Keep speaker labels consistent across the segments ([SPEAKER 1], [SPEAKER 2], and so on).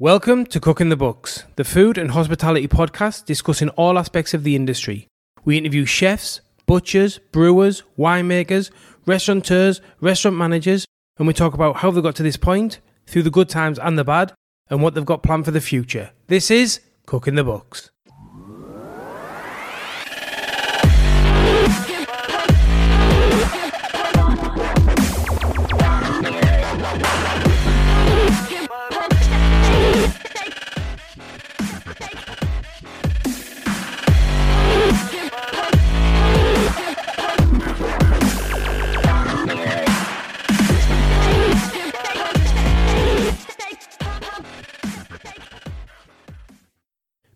[SPEAKER 1] Welcome to Cooking the Books, the food and hospitality podcast discussing all aspects of the industry. We interview chefs, butchers, brewers, winemakers, restaurateurs, restaurant managers, and we talk about how they got to this point, through the good times and the bad, and what they've got planned for the future. This is Cooking the Books.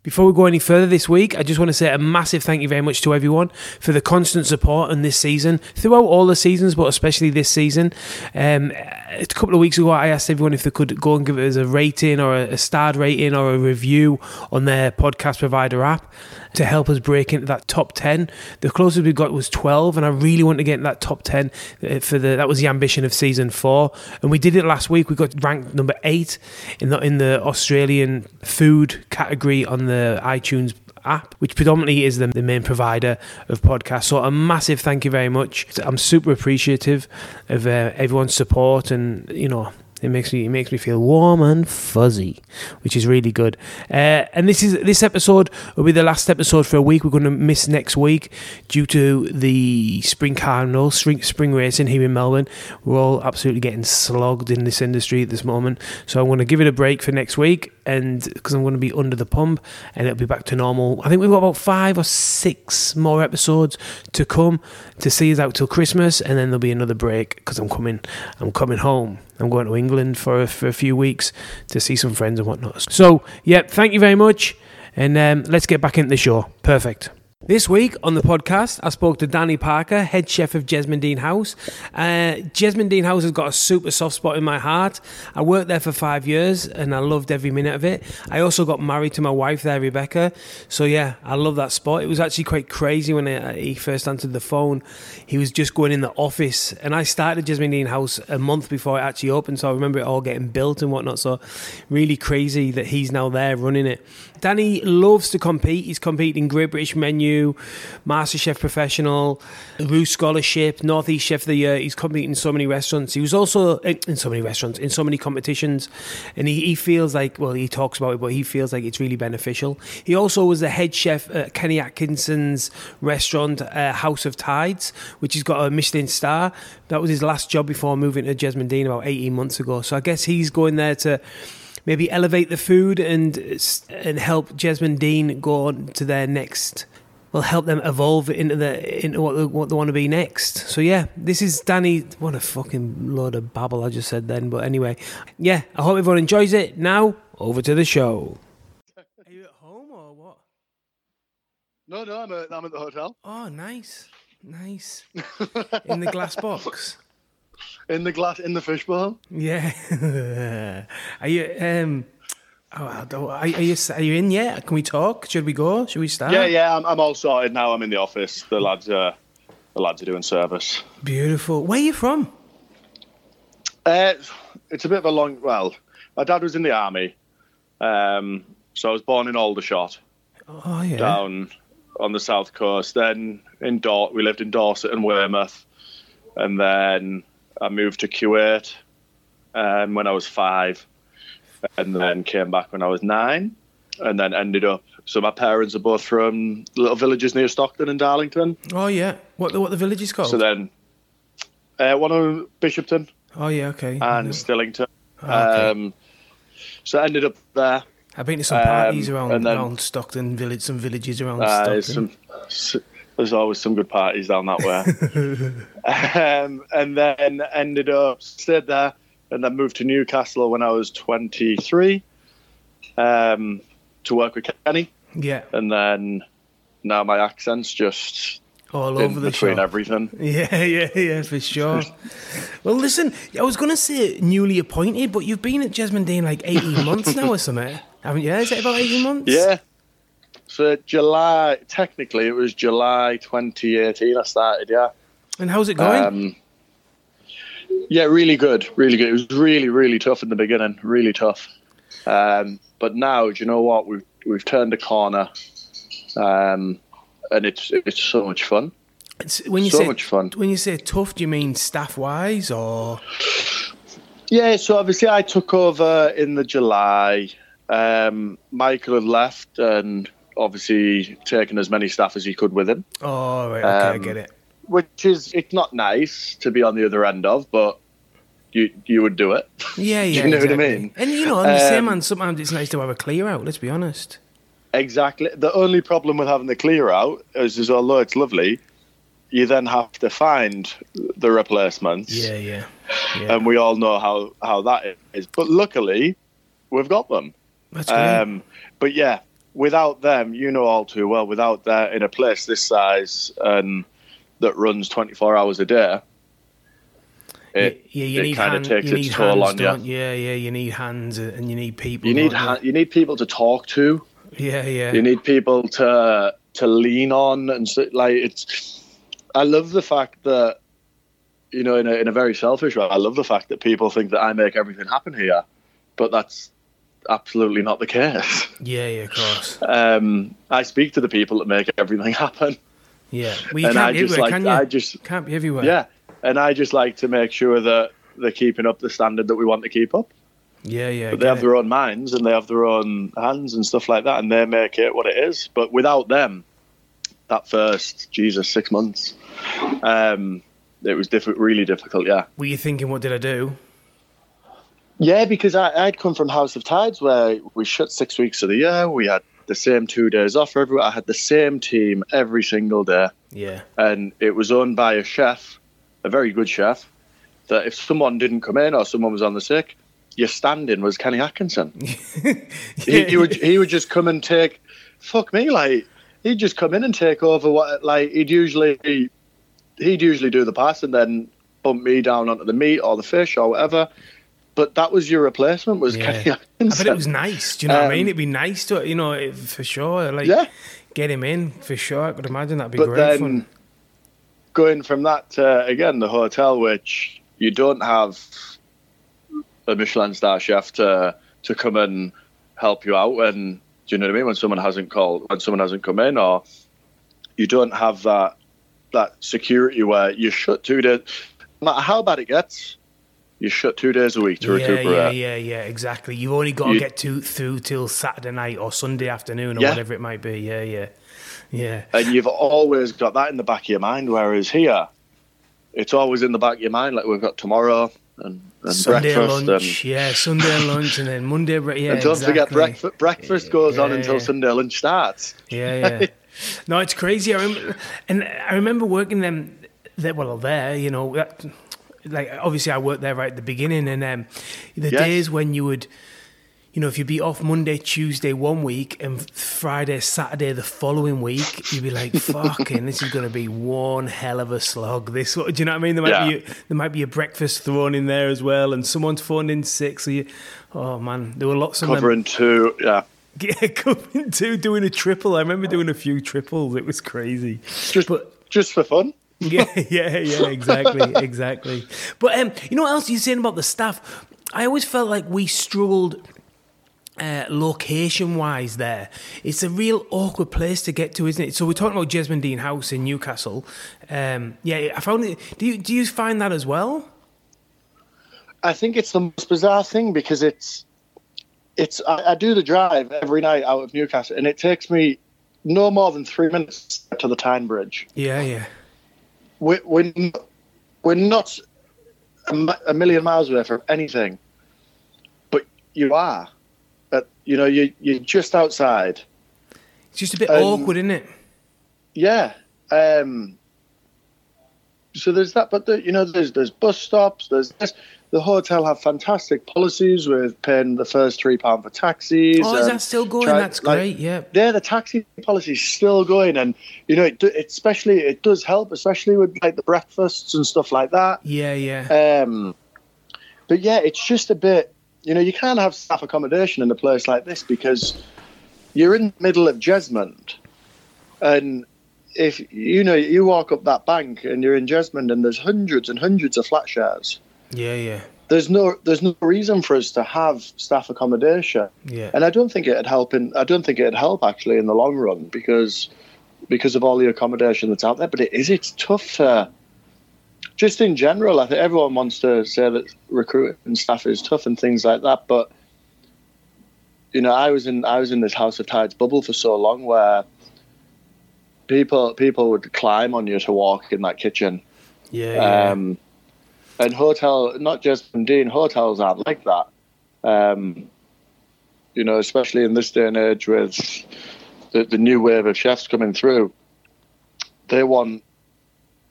[SPEAKER 1] Before we go any further this week, I just want to say a massive thank you very much to everyone for the constant support in this season, throughout all the seasons, but especially this season. Um, a couple of weeks ago, I asked everyone if they could go and give us a rating or a, a starred rating or a review on their podcast provider app to help us break into that top 10. The closest we got was 12, and I really want to get in that top 10 uh, for the that was the ambition of season 4. And we did it last week. We got ranked number 8 in the in the Australian food category on the iTunes app, which predominantly is the, the main provider of podcasts. So a massive thank you very much. I'm super appreciative of uh, everyone's support and you know it makes me it makes me feel warm and fuzzy, which is really good. Uh, and this is this episode will be the last episode for a week. We're going to miss next week due to the spring carnival, spring, spring racing here in Melbourne. We're all absolutely getting slogged in this industry at this moment. So I'm going to give it a break for next week, and because I'm going to be under the pump, and it'll be back to normal. I think we've got about five or six more episodes to come to see us out till Christmas, and then there'll be another break because I'm coming. I'm coming home. I'm going to England for for a few weeks to see some friends and whatnot. So, yeah, thank you very much, and um, let's get back into the show. Perfect. This week on the podcast, I spoke to Danny Parker, head chef of Jesmond Dene House. Uh, Jesmond Dene House has got a super soft spot in my heart. I worked there for five years and I loved every minute of it. I also got married to my wife there, Rebecca. So, yeah, I love that spot. It was actually quite crazy when I, he first answered the phone. He was just going in the office, and I started Jesmond Dene House a month before it actually opened. So, I remember it all getting built and whatnot. So, really crazy that he's now there running it. Danny loves to compete. He's competing Great British Menu, MasterChef Professional, Roux Scholarship, Northeast Chef of the Year. He's competed in so many restaurants. He was also in, in so many restaurants, in so many competitions. And he, he feels like, well, he talks about it, but he feels like it's really beneficial. He also was the head chef at Kenny Atkinson's restaurant, uh, House of Tides, which has got a Michelin star. That was his last job before moving to Jesmond Dene about 18 months ago. So I guess he's going there to maybe elevate the food and and help Dene go on to their next. Well, help them evolve into the into what they, what they want to be next. So yeah, this is Danny. What a fucking load of babble I just said then. But anyway, yeah, I hope everyone enjoys it. Now over to the show. Are you at home or what?
[SPEAKER 2] No, no, I'm at, I'm at the hotel.
[SPEAKER 1] Oh, nice, nice. In the glass box.
[SPEAKER 2] in the glass, in the fishbowl.
[SPEAKER 1] Yeah. are you um? Oh, I don't, are, are you are you in yet? Can we talk? Should we go? Should we start?
[SPEAKER 2] Yeah, yeah, I'm, I'm all sorted now. I'm in the office. The lads are the lads are doing service.
[SPEAKER 1] Beautiful. Where are you from?
[SPEAKER 2] Uh, it's a bit of a long. Well, my dad was in the army, um, so I was born in Aldershot,
[SPEAKER 1] Oh yeah.
[SPEAKER 2] down on the south coast. Then in Dor- we lived in Dorset and Weymouth, and then I moved to Kuwait um, when I was five, and then came back when I was nine, and then ended up. So my parents are both from little villages near Stockton and Darlington.
[SPEAKER 1] Oh yeah. What the, what the village is called?
[SPEAKER 2] So then, uh, one of Bishopton
[SPEAKER 1] oh yeah. Okay.
[SPEAKER 2] and Stillington.
[SPEAKER 1] Oh, okay.
[SPEAKER 2] Um, so I ended up there.
[SPEAKER 1] I've been to some parties
[SPEAKER 2] um,
[SPEAKER 1] around
[SPEAKER 2] then-
[SPEAKER 1] around Stockton village, some villages around
[SPEAKER 2] Uh, there's
[SPEAKER 1] Stockton.
[SPEAKER 2] some, there's always some good parties down that way. um, and then ended up stayed there, and then moved to Newcastle when I was 23 um, to work with Kenny,
[SPEAKER 1] Yeah.
[SPEAKER 2] and then now my accent's just
[SPEAKER 1] All over the
[SPEAKER 2] between
[SPEAKER 1] show.
[SPEAKER 2] everything.
[SPEAKER 1] Yeah, yeah, yeah, for sure. well, listen, I was going to say newly appointed, but you've been at Jesmond Dene like 18 months now or something, haven't you? Is it about 18 months?
[SPEAKER 2] Yeah. So July, technically, it was July 2018. I started. Yeah.
[SPEAKER 1] And how's it going?
[SPEAKER 2] Um, yeah, really good, really good. It was really, really tough in the beginning. Really tough. Um, but now, do you know what? We've we've turned a corner, um, and it's it's so much fun.
[SPEAKER 1] It's, when you
[SPEAKER 2] So
[SPEAKER 1] say
[SPEAKER 2] much fun.
[SPEAKER 1] when you say tough, do you mean staff wise or?
[SPEAKER 2] Yeah, so obviously I took over in the July. Um, Michael had left and obviously taken as many staff as he could with him,
[SPEAKER 1] Oh, right, okay, I
[SPEAKER 2] Um,
[SPEAKER 1] get it.
[SPEAKER 2] which is it's not nice to be on the other end of, but you you would do it.
[SPEAKER 1] Yeah, yeah.
[SPEAKER 2] you know what I mean?
[SPEAKER 1] And you know, on the same
[SPEAKER 2] Um,
[SPEAKER 1] hand, sometimes it's nice to have a clear out. Let's be honest.
[SPEAKER 2] Exactly. The only problem with having the clear out is, is although it's lovely, you then have to find the replacements.
[SPEAKER 1] Yeah, yeah, yeah.
[SPEAKER 2] And we all know how, how that is. But luckily, we've got them.
[SPEAKER 1] That's great.
[SPEAKER 2] Um, but yeah, without them, you know all too well, without that in a place this size and that runs 24 hours a day, it,
[SPEAKER 1] yeah, you
[SPEAKER 2] it
[SPEAKER 1] need
[SPEAKER 2] kind of takes
[SPEAKER 1] you
[SPEAKER 2] its
[SPEAKER 1] need
[SPEAKER 2] toll
[SPEAKER 1] hands,
[SPEAKER 2] on you.
[SPEAKER 1] don't you? Yeah, yeah. You need hands uh, and you need people.
[SPEAKER 2] You need ha- you need people to talk to.
[SPEAKER 1] Yeah, yeah.
[SPEAKER 2] You need people to to lean on and so, like it's. I love the fact that, you know, in a in a very selfish way, I love the fact that people think that I make everything happen here, but that's absolutely not the case.
[SPEAKER 1] yeah, yeah, of course.
[SPEAKER 2] Um, I speak to the people that make everything happen,
[SPEAKER 1] Yeah. Well, you
[SPEAKER 2] and
[SPEAKER 1] can't
[SPEAKER 2] I
[SPEAKER 1] be
[SPEAKER 2] just
[SPEAKER 1] everywhere,
[SPEAKER 2] like
[SPEAKER 1] can you?
[SPEAKER 2] I just
[SPEAKER 1] Can't be everywhere.
[SPEAKER 2] yeah, and I just like to make sure that they're keeping up the standard that we want to keep up.
[SPEAKER 1] yeah, yeah.
[SPEAKER 2] But they have their own minds and they have their own hands and stuff like that, and they make it what it is. But without them, that first Jesus six months, um, it was diff- really difficult. Yeah,
[SPEAKER 1] Were you thinking, what did I do?
[SPEAKER 2] yeah, because I, I'd come from House of Tides where we shut six weeks of the year. We had the same two days off everywhere. I had the same team every single day,
[SPEAKER 1] Yeah.
[SPEAKER 2] and it was owned by a chef, a very good chef. That if someone didn't come in or someone was on the sick, your stand-in was Kenny Atkinson. he, he would he would just come and take fuck me like he'd just come in and take over what like he'd usually he'd usually do the pass and then bump me down onto the meat or the fish or whatever but that was your replacement was
[SPEAKER 1] Yeah.
[SPEAKER 2] Kenny
[SPEAKER 1] I
[SPEAKER 2] Atkinson.
[SPEAKER 1] bet it was nice. Do you know what I mean?
[SPEAKER 2] Um,
[SPEAKER 1] It'd be nice to, you know, for sure. Like,
[SPEAKER 2] Yeah.
[SPEAKER 1] get him in for sure. I could imagine that'd be
[SPEAKER 2] but
[SPEAKER 1] great
[SPEAKER 2] then
[SPEAKER 1] fun.
[SPEAKER 2] Going from that to again the hotel which you don't have a Michelin star chef to to come and help you out when do you know what I mean? When someone hasn't called when someone hasn't come in or you don't have that that security where you shut two days no matter how bad it gets you shut two days a week to
[SPEAKER 1] Yeah,
[SPEAKER 2] recuperate
[SPEAKER 1] yeah, yeah, yeah, exactly. You've only got to
[SPEAKER 2] You-
[SPEAKER 1] get to through till Saturday night or Sunday afternoon or
[SPEAKER 2] Yeah.
[SPEAKER 1] whatever it might be. Yeah, yeah, yeah.
[SPEAKER 2] and you've always got that in the back of your mind. Whereas here, it's always in the back of your mind. Like we've got tomorrow and, and
[SPEAKER 1] Sunday
[SPEAKER 2] breakfast,
[SPEAKER 1] lunch,
[SPEAKER 2] and,
[SPEAKER 1] yeah, Sunday lunch, and then Monday. Yeah,
[SPEAKER 2] and don't forget
[SPEAKER 1] exactly.
[SPEAKER 2] breakfast. Breakfast goes on
[SPEAKER 1] Yeah,
[SPEAKER 2] until. Sunday lunch starts.
[SPEAKER 1] Yeah, yeah. no, it's crazy. I remember, and I remember working them. There, well, there, you know, that, like obviously I worked there right at the beginning, and um, the
[SPEAKER 2] Yes.
[SPEAKER 1] days when you would, you know, if you'd be off Monday, Tuesday one week, and Friday, Saturday the following week, you'd be like, "Fucking, this is going to be one hell of a slog." This, do you know what I mean? There might
[SPEAKER 2] Yeah.
[SPEAKER 1] be there might be a breakfast thrown in there as well, and someone's phoned in sick. So you, oh man, there were lots of them.
[SPEAKER 2] Covering two, yeah.
[SPEAKER 1] Yeah, coming to doing a triple. I remember doing a few triples. It was crazy.
[SPEAKER 2] Just,
[SPEAKER 1] But-
[SPEAKER 2] just for fun.
[SPEAKER 1] Yeah, yeah, yeah, exactly, exactly. But um, you know what else you're saying about the staff? I always felt like we struggled uh, location wise there. It's a real awkward place to get to, isn't it? So we're talking about Jesmond Dene House in Newcastle. Um, yeah, I found it. Do you, do you find that as well?
[SPEAKER 2] I think it's the most bizarre thing because it's it's I, I do the drive every night out of Newcastle and it takes me no more than three minutes to the Tyne Bridge.
[SPEAKER 1] Yeah, yeah.
[SPEAKER 2] We're we're, we're not a, a million miles away from anything, but you are. But you know you you're just outside.
[SPEAKER 1] It's just a bit
[SPEAKER 2] Um,
[SPEAKER 1] awkward, isn't it?
[SPEAKER 2] Yeah. Um, so there's that, but the, you know, there's there's bus stops. There's this. The hotel have fantastic policies with paying the first three pound for taxis.
[SPEAKER 1] Oh, is that still going?
[SPEAKER 2] try-
[SPEAKER 1] That's
[SPEAKER 2] like,
[SPEAKER 1] great. Yeah.
[SPEAKER 2] There, the taxi policy is still going, and you know, it, do- it especially it does help, especially with like the breakfasts and stuff like that.
[SPEAKER 1] Yeah, yeah.
[SPEAKER 2] Um, but yeah, it's just a bit. You know, you can't have staff accommodation in a place like this because you're in the middle of Jesmond, and if you know you walk up that bank and you're in Jesmond and there's hundreds and hundreds of flat shares,
[SPEAKER 1] Yeah, yeah.
[SPEAKER 2] there's no there's no reason for us to have staff accommodation.
[SPEAKER 1] Yeah.
[SPEAKER 2] And I don't think it'd help in I don't think it'd help actually in the long run because because of all the accommodation that's out there. But it is it's tough to just in general, I think everyone wants to say that recruiting and staff is tough and things like that. But you know, I was in I was in this House of Tides bubble for so long where people people would climb on you to walk in that kitchen.
[SPEAKER 1] Yeah. yeah.
[SPEAKER 2] Um, and hotel, not just Dene, hotels aren't like that. Um, you know, especially in this day and age with the, the new wave of chefs coming through, they want,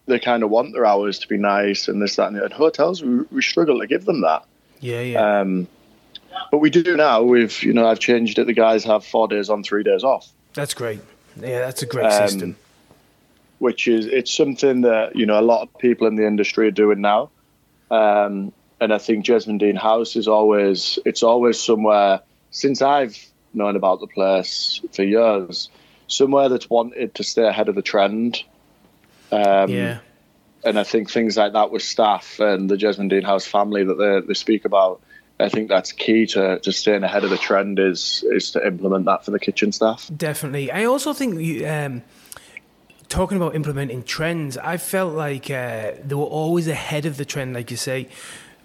[SPEAKER 2] they kind of want their hours to be nice and this, that, and, and hotels, we, we struggle to give them that.
[SPEAKER 1] yeah. Yeah.
[SPEAKER 2] Um, but we do now. We've, you know, I've changed it. The guys have four days on, three days off.
[SPEAKER 1] that's great. Yeah, that's a great
[SPEAKER 2] Um,
[SPEAKER 1] system.
[SPEAKER 2] which is it's something that you know a lot of people in the industry are doing now. Um, and I think Jesmond Dene House is always it's always somewhere since I've known about the place for years, somewhere that's wanted to stay ahead of the trend. Um,
[SPEAKER 1] yeah.
[SPEAKER 2] and I think things like that with staff and the Jesmond Dene House family that they, they speak about, I think that's key to, to staying ahead of the trend is is to implement that for the kitchen staff.
[SPEAKER 1] Definitely. I also think you, um, talking about implementing trends, I felt like uh, they were always ahead of the trend, like you say,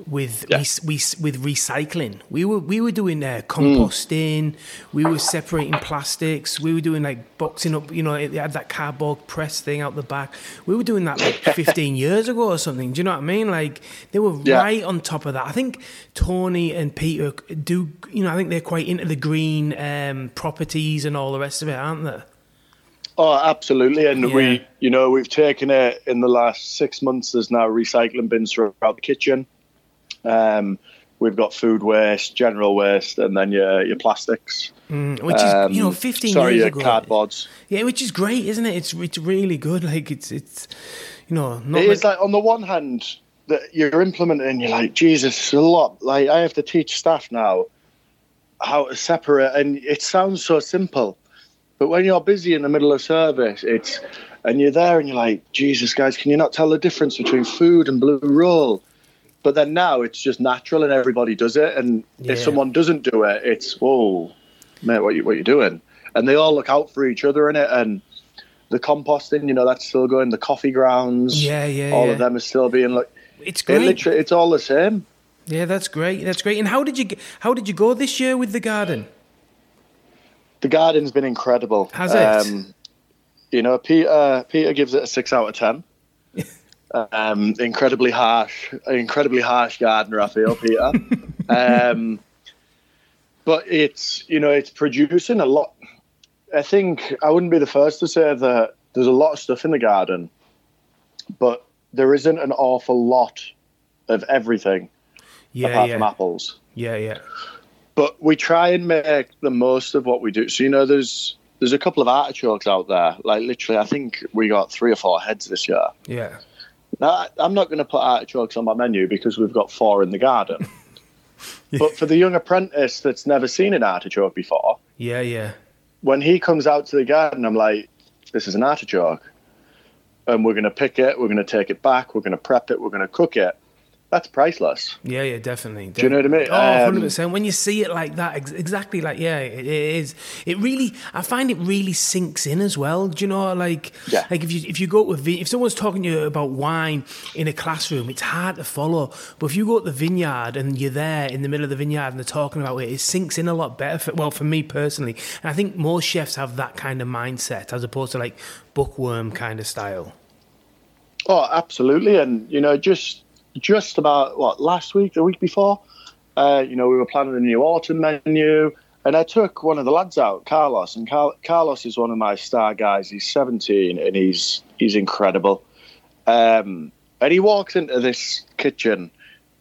[SPEAKER 1] with
[SPEAKER 2] Yeah.
[SPEAKER 1] we, with recycling. We were we were doing uh, composting. We were separating plastics. We were doing like boxing up. You know, they had that cardboard press thing out the back. We were doing that like 15 years ago or something. Do you know what I mean? Like they were
[SPEAKER 2] Yeah.
[SPEAKER 1] right on top of that. I think Tony and Peter do. You know, I think they're quite into the green um, properties and all the rest of it, aren't they?
[SPEAKER 2] Oh, absolutely. And
[SPEAKER 1] Yeah.
[SPEAKER 2] we, you know, we've taken it in the last six months. There's now recycling bins throughout the kitchen. Um, we've got food waste, general waste, and then your your plastics.
[SPEAKER 1] Mm, which is you know
[SPEAKER 2] Um,
[SPEAKER 1] 15
[SPEAKER 2] sorry,
[SPEAKER 1] years
[SPEAKER 2] your
[SPEAKER 1] ago.
[SPEAKER 2] cardboards.
[SPEAKER 1] Yeah, which is great, isn't it? It's it's really good. Like it's it's you know not
[SPEAKER 2] It
[SPEAKER 1] like,
[SPEAKER 2] is like on the one hand that you're implementing, you're like, Jesus, a lot. Like I have to teach staff now how to separate, and it sounds so simple, but when you're busy in the middle of service, it's and you're there, and you're like, Jesus, guys, can you not tell the difference between food and blue roll? But then now it's just natural, and everybody does it. And
[SPEAKER 1] Yeah.
[SPEAKER 2] if someone doesn't do it, it's whoa, mate, what you what you doing? And they all look out for each other in it, and the composting, you know, that's still going. The coffee grounds,
[SPEAKER 1] Yeah, yeah,
[SPEAKER 2] all
[SPEAKER 1] yeah.
[SPEAKER 2] of them are still being like.
[SPEAKER 1] it's
[SPEAKER 2] It
[SPEAKER 1] great.
[SPEAKER 2] literally, it's all the same.
[SPEAKER 1] yeah, that's great. That's great. And how did you how did you go this year with the garden?
[SPEAKER 2] The garden's been incredible.
[SPEAKER 1] Has it?
[SPEAKER 2] Um, you know, Peter Peter gives it a six out of ten. um, incredibly harsh, incredibly harsh gardener. I feel Peter. um, but it's you know it's producing a lot. I think I wouldn't be the first to say that there's a lot of stuff in the garden, but there isn't an awful lot of everything
[SPEAKER 1] Yeah,
[SPEAKER 2] apart from
[SPEAKER 1] yeah,
[SPEAKER 2] apples.
[SPEAKER 1] yeah, yeah.
[SPEAKER 2] But we try and make the most of what we do. So you know, there's there's a couple of artichokes out there. Like literally, I think we got three or four heads this year.
[SPEAKER 1] Yeah.
[SPEAKER 2] Now, I'm not going to put artichokes on my menu because we've got four in the garden. But for the young apprentice that's never seen an artichoke before,
[SPEAKER 1] Yeah, yeah.
[SPEAKER 2] when he comes out to the garden, I'm like, "This is an artichoke, and we're going to pick it. We're going to take it back. We're going to prep it. We're going to cook it." That's priceless.
[SPEAKER 1] Yeah, yeah, definitely.
[SPEAKER 2] Do you know what I mean?
[SPEAKER 1] Oh,
[SPEAKER 2] Um,
[SPEAKER 1] 100%. When you see it like that, ex- exactly like, yeah, it, it is. It really, I find it really sinks in as well. Do you know, like,
[SPEAKER 2] Yeah.
[SPEAKER 1] like if you if you go with, vi- if someone's talking to you about wine in a classroom, it's hard to follow. But if you go to the vineyard and you're there in the middle of the vineyard and they're talking about it, it sinks in a lot better. For, well, for me personally, and I think most chefs have that kind of mindset as opposed to like bookworm kind of style.
[SPEAKER 2] Oh, absolutely. And, you know, just just about what last week, the week before, uh, you know, we were planning a new autumn menu, and I took one of the lads out, Carlos, and Car- Carlos is one of my star guys. He's 17 and he's he's incredible. Um, and he walks into this kitchen.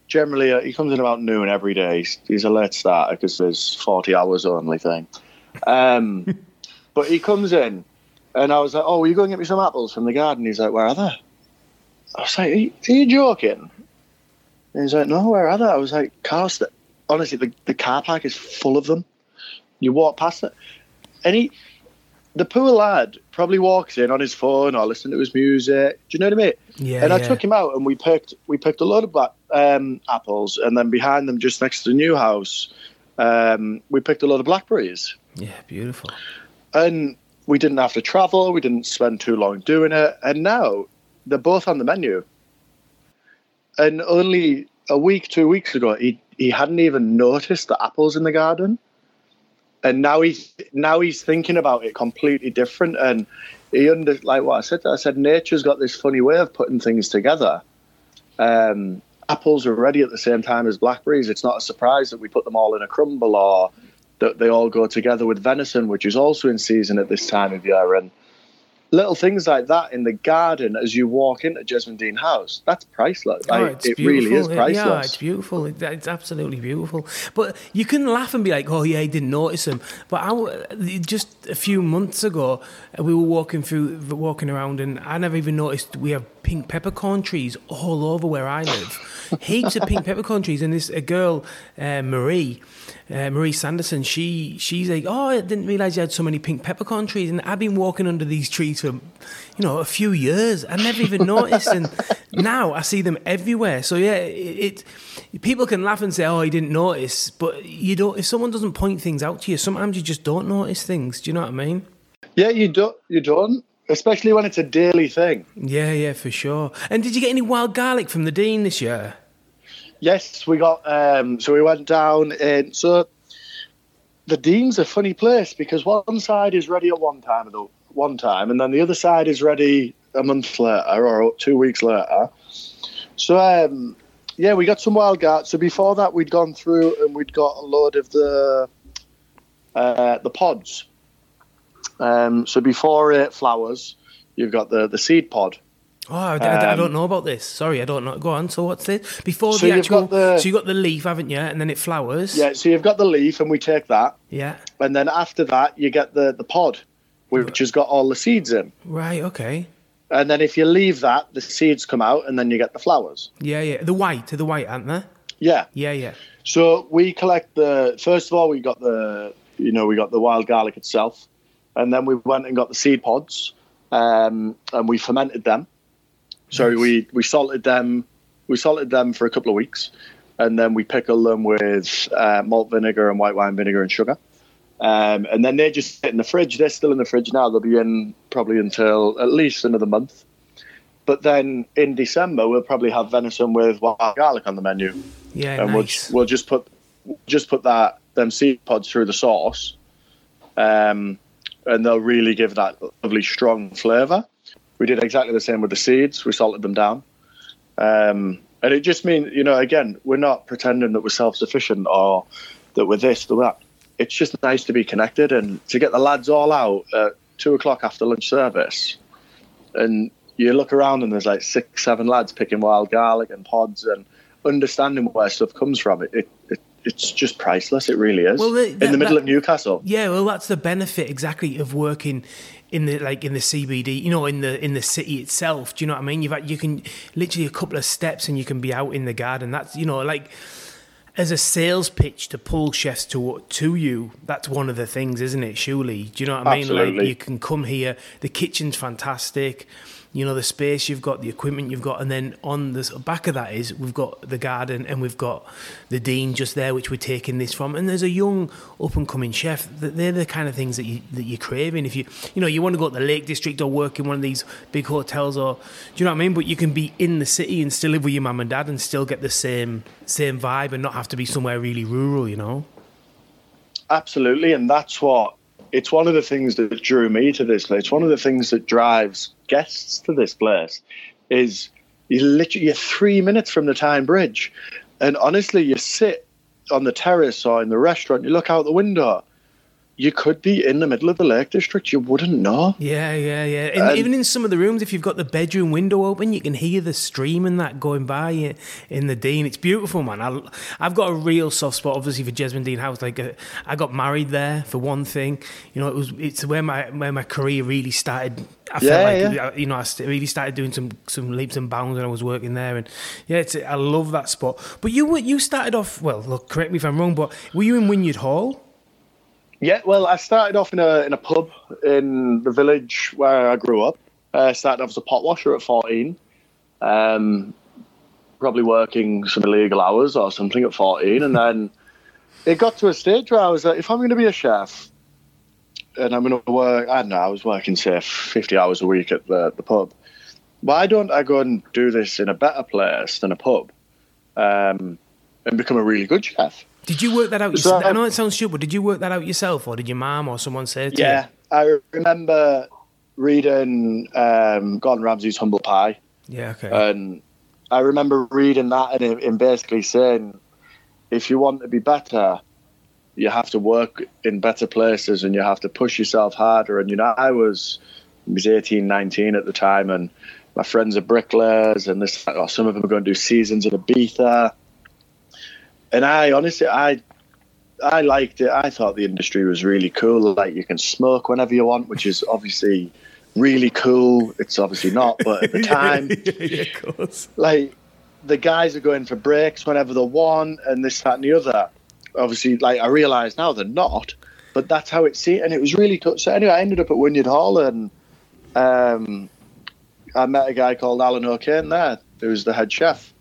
[SPEAKER 2] Generally, uh, he comes in about noon every day. He's, he's a late starter because there's 40 hours only thing. Um, but he comes in, and I was like, "Oh, will you go and get me some apples from the garden?" He's like, "Where are they?" I was like, "Are you, are you joking?" And he's like, "No, where are they?" I was like, "Carlos, the, honestly, the, the car park is full of them. You walk past it, and he the poor lad probably walks in on his phone or listening to his music. Do you know what I mean?
[SPEAKER 1] Yeah.
[SPEAKER 2] and I
[SPEAKER 1] yeah.
[SPEAKER 2] took him out and we picked we picked a load of black, um, apples and then behind them just next to the new house um, we picked a load of blackberries
[SPEAKER 1] Yeah, beautiful.
[SPEAKER 2] and we didn't have to travel we didn't spend too long doing it and now they're both on the menu and only a week two weeks ago he, he hadn't even noticed the apples in the garden. And now he's now he's thinking about it completely different. And he under like what I said I said nature's got this funny way of putting things together. Um, apples are ready at the same time as blackberries. It's not a surprise that we put them all in a crumble or that they all go together with venison which is also in season at this time of year. And little things like that in the garden as you walk into Jesmond Dene House that's priceless oh, like,
[SPEAKER 1] oh, it's
[SPEAKER 2] it
[SPEAKER 1] beautiful.
[SPEAKER 2] really is priceless.
[SPEAKER 1] Yeah, it's beautiful. It's absolutely beautiful. But you can laugh and be like, "Oh yeah, I didn't notice them." But I just a few months ago, we were walking through, walking around, and I never even noticed we have pink peppercorn trees all over where I live. Heaps of pink peppercorn trees, and this a girl, uh, Marie. Uh, Marie Sanderson, she she's like, oh, I didn't realize you had so many pink peppercorn trees, and I've been walking under these trees for, you know, a few years. I never even noticed, and now I see them everywhere. So yeah, it, it people can laugh and say, oh, I didn't notice, but you don't. If someone doesn't point things out to you, sometimes you just don't notice things. Do you know what I mean?
[SPEAKER 2] yeah you don't you don't especially when it's a daily thing
[SPEAKER 1] Yeah, yeah, for sure. And did you get any wild garlic from the Dene this year?
[SPEAKER 2] Yes, we got. Um, so we went down, and so the Dene's a funny place because one side is ready at one time the one time, and then the other side is ready a month later or two weeks later. So um, yeah, we got some wild garlic. So before that, we'd gone through and we'd got a load of the uh, the pods. Um, so before it flowers, you've got the the seed pod.
[SPEAKER 1] Oh, I, I- I
[SPEAKER 2] Um,
[SPEAKER 1] don't know about this. Sorry, I don't know. Go on. So what's this? Before
[SPEAKER 2] So
[SPEAKER 1] the
[SPEAKER 2] you've
[SPEAKER 1] actual,
[SPEAKER 2] got the-
[SPEAKER 1] so you've got the leaf, haven't you? And then it flowers.
[SPEAKER 2] Yeah, so you've got the leaf, and we take that.
[SPEAKER 1] Yeah.
[SPEAKER 2] and then after that you get the the pod which has got all the seeds in
[SPEAKER 1] Right. Okay.
[SPEAKER 2] and then if you leave that the seeds come out and then you get the flowers
[SPEAKER 1] Yeah. Yeah. The white. The white, aren't they?
[SPEAKER 2] yeah
[SPEAKER 1] Yeah. Yeah.
[SPEAKER 2] so we collect the first of all we got the you know we got the wild garlic itself and then we went and got the seed pods um, and we fermented them so
[SPEAKER 1] Nice.
[SPEAKER 2] we we salted them we salted them for a couple of weeks and then we pickle them with uh, malt vinegar and white wine vinegar and sugar Um, and then they just sit in the fridge. They're still in the fridge now. They'll be in probably until at least another month. But then in December, we'll probably have venison with wild garlic on the menu,
[SPEAKER 1] Yeah.
[SPEAKER 2] and
[SPEAKER 1] nice.
[SPEAKER 2] we'll we'll just put just put that them seed pods through the sauce, um, and they'll really give that lovely strong flavour. We did exactly the same with the seeds. We salted them down, um, and it just means you know again we're not pretending that we're self sufficient or that we're this or that. It's just nice to be connected and to get the lads all out at two o'clock after lunch service, and you look around and there's like six, seven lads picking wild garlic and pods and understanding where stuff comes from. It, it, it it's just priceless. It really is.
[SPEAKER 1] Well, the-
[SPEAKER 2] in the middle
[SPEAKER 1] that-
[SPEAKER 2] of Newcastle.
[SPEAKER 1] Yeah, well, that's the benefit exactly of working in the like in the CBD. You know, in the in the city itself. Do you know what I mean? You've had, you can literally a couple of steps and you can be out in the garden. That's you know like as a sales pitch to pull chefs to to you. That's one of the things, isn't it? Surely, do you know what I mean? Like
[SPEAKER 2] Absolutely.
[SPEAKER 1] you can come here. The kitchen's fantastic. You know the space you've got, the equipment you've got, and then on the back of that is we've got the garden and we've got the Dene just there, which we're taking this from. And there's a young up and coming chef. That they're the kind of things that you that you're craving. If you you know you want to go to the Lake District or work in one of these big hotels, or do you know what I mean? But you can be in the city and still live with your mum and dad and still get the same same vibe and not have to be somewhere really rural. You know.
[SPEAKER 2] Absolutely, and that's what it's one of the things that drew me to this place. One of the things that drives guests to this place is you literally you're three minutes from the Tyne Bridge, and honestly, you sit on the terrace or in the restaurant, you look out the window. You could be in the middle of the Lake District. You wouldn't know.
[SPEAKER 1] Yeah, yeah, yeah. And even in some of the rooms, if you've got the bedroom window open, you can hear the stream and that going by in- the Dene. It's beautiful, man. I, I've got a real soft spot, obviously, for Jesmond Dene House. Like, uh, I got married there for one thing. You know, it was it's where my where my career really started. I
[SPEAKER 2] Yeah,
[SPEAKER 1] felt like
[SPEAKER 2] yeah.
[SPEAKER 1] you know I really started doing some some leaps and bounds when I was working there, and yeah, it's, I love that spot. But you were you started off well. Look, correct me if I'm wrong, but were you in Wynyard Hall?
[SPEAKER 2] Yeah, well, I started off in a in a pub in the village where I grew up. I started off as a pot washer at 14. Um, probably working some illegal hours or something at 14. And then it got to a stage where I was like, if I'm going to be a chef and I'm going to work, I don't know, I was working, say, 50 hours a week at the, the pub. Why don't I go and do this in a better place than a pub um, and become a really good chef?
[SPEAKER 1] Did you work that out
[SPEAKER 2] So,
[SPEAKER 1] yourself? I know it sounds stupid. Did you work that out yourself, or did your mum or someone say it to you?
[SPEAKER 2] Yeah, I remember reading um, Gordon Ramsay's Humble Pie.
[SPEAKER 1] Yeah. Okay.
[SPEAKER 2] And I remember reading that and, and basically saying, if you want to be better, you have to work in better places and you have to push yourself harder. And, you know, I was, I was 18, 19 at the time, and my friends are bricklayers, and this, or some of them are going to do seasons in Ibiza. And I honestly, I, I liked it. I thought the industry was really cool. Like you can smoke whenever you want, which is obviously really cool. It's obviously not, but at the time,
[SPEAKER 1] yeah, of course.
[SPEAKER 2] like the guys are going for breaks whenever they want and this that and the other obviously like i realize now they're not but that's how it seemed and it was really cool so anyway i ended up at wynyard hall and um, i met a guy called alan o'kane there who was the head chef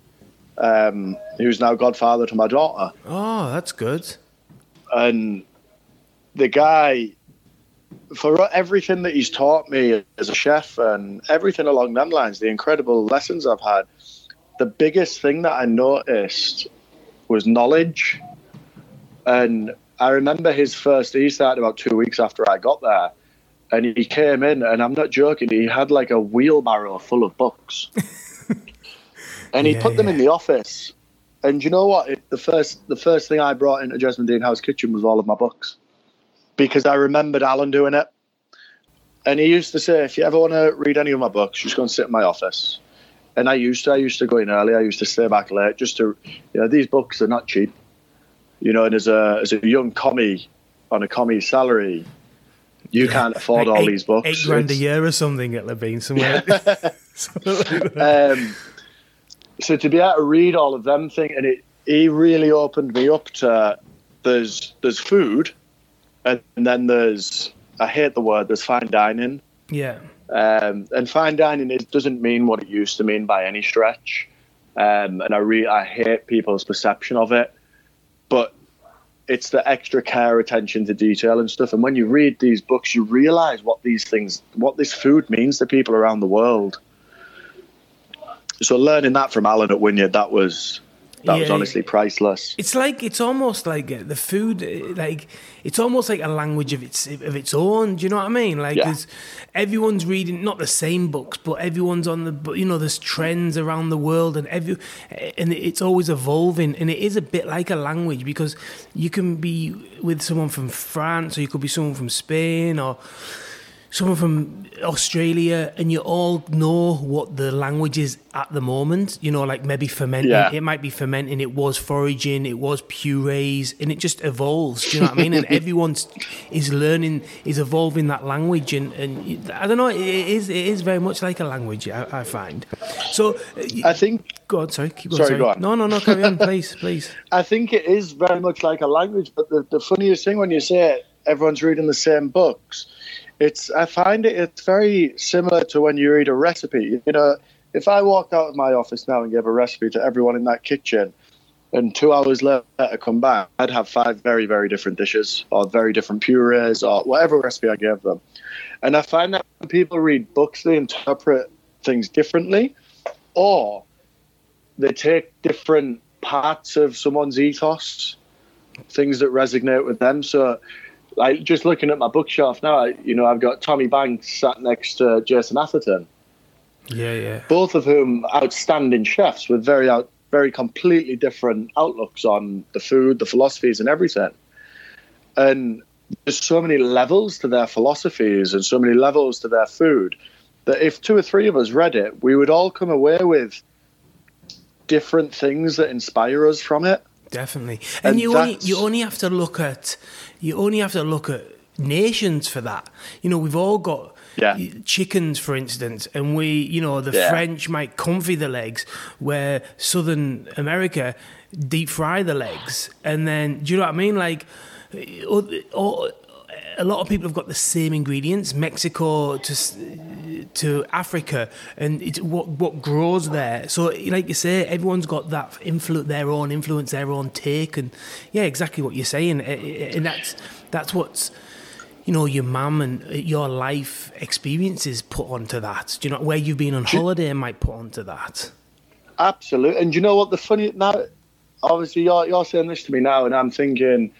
[SPEAKER 2] um, who's now godfather to my daughter.
[SPEAKER 1] Oh, that's good.
[SPEAKER 2] and the guy for everything that he's taught me as a chef and everything along them lines the incredible lessons i've had the biggest thing that i noticed was knowledge. And i remember his first he started about two weeks after i got there and he came in and i'm not joking he had like a wheelbarrow full of books and he
[SPEAKER 1] Yeah,
[SPEAKER 2] put them in the office and you know what? It, the first the first thing I brought into Jesmond Dene House Kitchen was all of my books because I remembered Alan doing it. And he used to say, if you ever want to read any of my books, just go and sit in my office. And I used to. I used to go in early. I used to stay back late just to, you know, these books are not cheap. You know, and as a as a young commis on a commis salary, you can't afford
[SPEAKER 1] Like
[SPEAKER 2] all
[SPEAKER 1] eight-
[SPEAKER 2] these books.
[SPEAKER 1] Eight grand a year or something at Levine somewhere. Something like
[SPEAKER 2] um, so to be able to read all of them thing and it he really opened me up to there's there's food and then there's I hate the word there's fine dining.
[SPEAKER 1] Yeah.
[SPEAKER 2] um, and fine dining it doesn't mean what it used to mean by any stretch. Um, and I re- I hate people's perception of it. But it's the extra care attention to detail and stuff. And when you read these books you realize what these things what this food means to people around the world so learning that from Alan at Wynyard that was that was honestly priceless
[SPEAKER 1] It's like it's almost like uh, the food, uh, like it's almost like a language of its of its own. Do you know what I mean? Like,
[SPEAKER 2] Yeah.
[SPEAKER 1] everyone's reading not the same books, but everyone's on the. but, You know, there's trends around the world, and every and it's always evolving, and it is a bit like a language because you can be with someone from France, or you could be someone from Spain, or someone from Australia, and you all know what the language is at the moment. You know, like maybe fermenting.
[SPEAKER 2] Yeah.
[SPEAKER 1] It might be fermenting. It was foraging. It was purees, and it just evolves. Do you know what I mean? And everyone's is learning, is evolving that language, and and I don't know. It is it is very much like a language. I, I find. So, uh,
[SPEAKER 2] I think
[SPEAKER 1] go on. Sorry, keep going.
[SPEAKER 2] Sorry, go on.
[SPEAKER 1] No, no, no. Carry on, please, please.
[SPEAKER 2] I think it is very much like a language, but the, the funniest thing when you say it, everyone's reading the same books. It's I find it it's very similar to when you read a recipe. You know, if I walked out of my office now and gave a recipe to everyone in that kitchen, and two hours later come back, I'd have five very very different dishes or very different purees or whatever recipe I gave them. And I find that when people read books, they interpret things differently, or they take different parts of someone's ethos, things that resonate with them. So, like just looking at my bookshelf now, I, you know, I've got Tommy Banks sat next to Jason Atherton,
[SPEAKER 1] Yeah, yeah.
[SPEAKER 2] both of whom outstanding chefs with very out, very completely different outlooks on the food, the philosophies, and everything. And there's so many levels to their philosophies and so many levels to their food that if two or three of us read it, we would all come away with different things that inspire us from it.
[SPEAKER 1] Definitely, and,
[SPEAKER 2] And
[SPEAKER 1] you only you only have to look at you only have to look at nations for that. You know, we've all got
[SPEAKER 2] Yeah.
[SPEAKER 1] chickens, for instance, and we, you know, the
[SPEAKER 2] Yeah.
[SPEAKER 1] French might confit the legs, where Southern America deep fry the legs, and then do you know what I mean? Like, all, all, a lot of people have got the same ingredients, Mexico to to Africa, and it's what what grows there. So, like you say, everyone's got that influence, their own influence, their own take, and yeah, exactly what you're saying, eh, eh, eh, and that's that's what's you know your mum and your life experiences put onto that. Do you know where you've been on holiday might put onto that?
[SPEAKER 2] Absolutely, and you know what the funny now? Obviously, you're you're saying this to me now, and I'm thinking,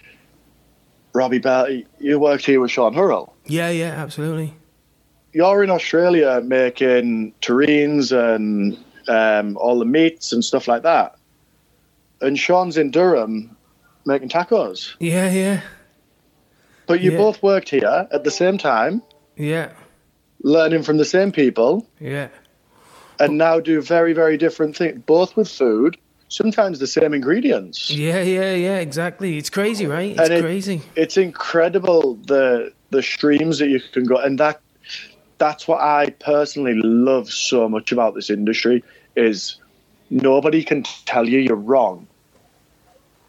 [SPEAKER 2] Robbie Bell, you worked here with Sean Hurrell.
[SPEAKER 1] Yeah, yeah, absolutely.
[SPEAKER 2] You're in Australia making terrines and um, all the meats and stuff like that, and Sean's in Durham making tacos.
[SPEAKER 1] Yeah, yeah.
[SPEAKER 2] But you yeah. both worked here at the same time.
[SPEAKER 1] Yeah.
[SPEAKER 2] Learning from the same people.
[SPEAKER 1] Yeah.
[SPEAKER 2] And now do very, very different things, both with food, sometimes the same ingredients.
[SPEAKER 1] Yeah, yeah, yeah, exactly. It's crazy, right? It's it, crazy.
[SPEAKER 2] It's incredible the the streams that you can go and that that's what I personally love so much about this industry is nobody can tell you you're wrong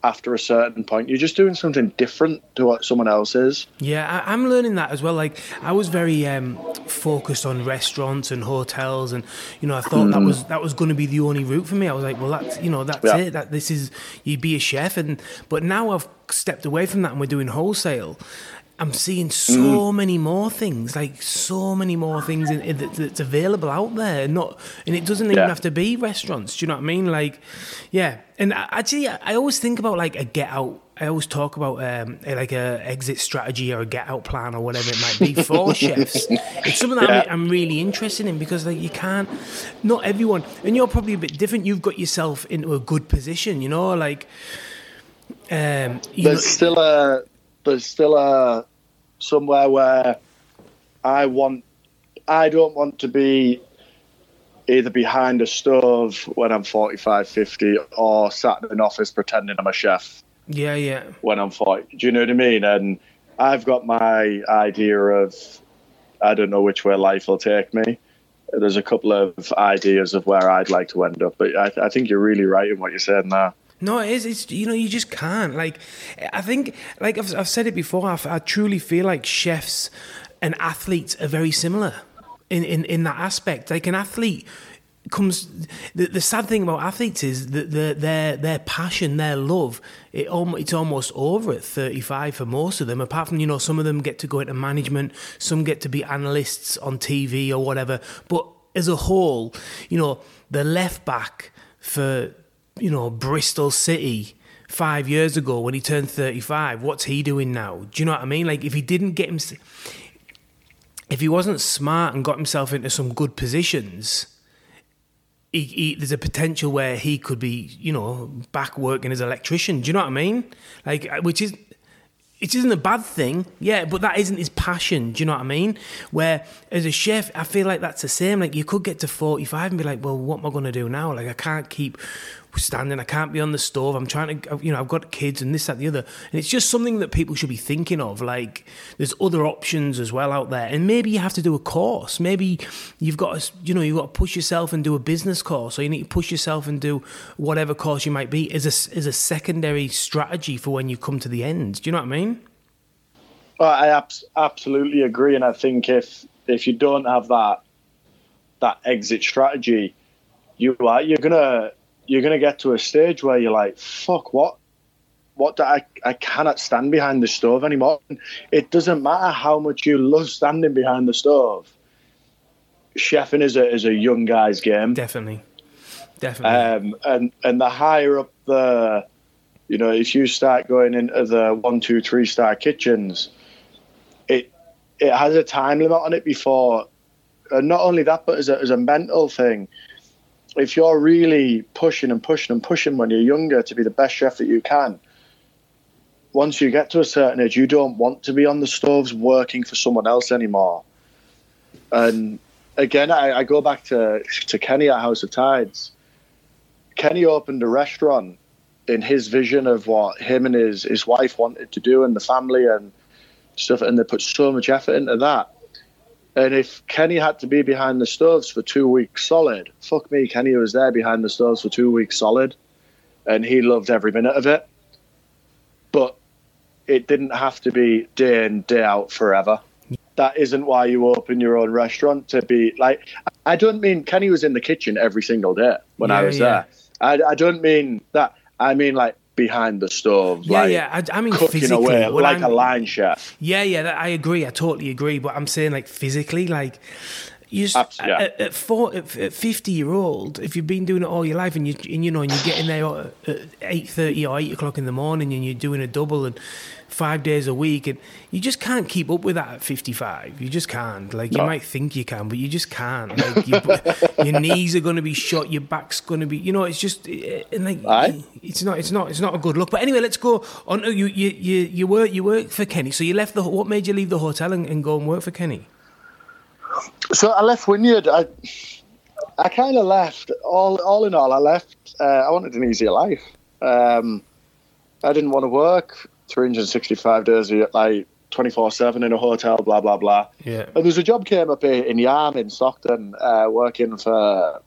[SPEAKER 2] after a certain point. You're just doing something different to what someone else is.
[SPEAKER 1] Yeah, I, am learning that as well. Like I was very um, focused on restaurants and hotels, and you know, I thought mm. that was that was going to be the only route for me. I was like, well, that's you know, that's yeah. it. That this is you'd be a chef, and but now I've stepped away from that, and we're doing wholesale. I'm seeing so mm. many more things, like so many more things in, in, that's available out there. Not, and it doesn't even yeah. have to be restaurants. Do you know what I mean? Like, yeah. And actually, I always think about like a get out. I always talk about um, like a exit strategy or a get out plan or whatever it might be for chefs. It's something that yeah. I'm, I'm, really interested in because like you can't, not everyone, and you're probably a bit different. You've got yourself into a good position, you know, like. Um,
[SPEAKER 2] you there's know, still a there's still a somewhere where I want I don't want to be either behind a stove when I'm 45, 50 or sat in an office pretending I'm a chef.
[SPEAKER 1] Yeah, yeah.
[SPEAKER 2] When I'm 40. Do you know what I mean? And I've got my idea of I don't know which way life will take me. There's a couple of ideas of where I'd like to end up, but I, I think you're really right in what you're saying there.
[SPEAKER 1] No, it is. It's you know you just can't. Like, I think like I've, I've said it before. I, I truly feel like chefs and athletes are very similar in, in, in that aspect. Like an athlete comes the, the sad thing about athletes is that the, their their passion their love it it's almost over at 35 for most of them apart from you know some of them get to go into management some get to be analysts on TV or whatever but as a whole you know the left back for you know, Bristol City five years ago when he turned 35. What's he doing now? Do you know what I mean? Like, if he didn't get him, if he wasn't smart and got himself into some good positions, he, he, there's a potential where he could be, you know, back working as an electrician. Do you know what I mean? Like, uh, which is it isn't a bad thing, yeah, but that isn't his passion. Do you know what I mean? Where as a chef, I feel like that's the same. Like you could get to 45 and be like, well, what am I going to do now? Like I can't keep standing. I can't be on the stove. I'm trying to, you know, I've got kids and this, that, the other. And it's just something that people should be thinking of. Like, there's other options as well out there. And maybe you have to do a course. Maybe you've got to, you know, you've got to push yourself and do a business course, or you need to push yourself and do whatever course you might be as a, as a secondary strategy for when you come to the end. Do you know what I mean?
[SPEAKER 2] Well, I abs- absolutely agree. And I think if, if you don't have that, that exit strategy, you are, you're going to, you're going to get to a stage where you're like, fuck, what? What do I, I cannot stand behind the stove anymore. It doesn't matter how much you love standing behind the stove. Chefing is a is a young guy's game.
[SPEAKER 1] Definitely, definitely.
[SPEAKER 2] Um, and and the higher up the, you know, if you start going into the one, two, three star kitchens, it it has a time limit on it before. And not only that, but as a as a mental thing, if you're really pushing and pushing and pushing when you're younger to be the best chef that you can, once you get to a certain age, you don't want to be on the stoves working for someone else anymore. And again, I, I go back to to Kenny at House of Tides. Kenny opened a restaurant in his vision of what him and his his wife wanted to do and the family and stuff, and they put so much effort into that. And if Kenny had to be behind the stoves for two weeks solid, fuck me, Kenny was there behind the stoves for two weeks solid, and he loved every minute of it. But it didn't have to be day in day out forever. That isn't why you open your own restaurant to be like. I don't mean Kenny was in the kitchen every single day when I was
[SPEAKER 1] yeah.
[SPEAKER 2] there. I, I don't mean that. I mean like behind the stove,
[SPEAKER 1] Yeah,
[SPEAKER 2] like
[SPEAKER 1] yeah. I, I mean,
[SPEAKER 2] cooking
[SPEAKER 1] physically,
[SPEAKER 2] away like
[SPEAKER 1] I'm-
[SPEAKER 2] a line chef.
[SPEAKER 1] Yeah, yeah, that, I agree. I totally agree. But I'm saying, like, physically, like, you just, at, at, four, at, at 50 year old, if you've been doing it all your life and you, and, you know, and you get in there at at 8.30 or 8 o'clock in the morning and you're doing a double and five days a week and you just can't keep up with that at 55. You just can't. Like, you might think you can, but you just can't. Like, you, your knees are going to be shot, your back's going to be, you know, it's just, eh, and like,
[SPEAKER 2] Aye.
[SPEAKER 1] it's not, it's not, it's not a good look. But anyway, let's go on. You, you, you, you work, you work for Kenny. So you left the. What made you leave the hotel and, and go and work for Kenny?
[SPEAKER 2] So I left Wynyard. I I kind of left. All all in all, I left. Uh, I wanted an easier life. Um, I didn't want to work 365 days a year, like 24 seven in a hotel. Blah blah blah.
[SPEAKER 1] Yeah.
[SPEAKER 2] And there's a job came up in in Yarm in Stockton, uh, working for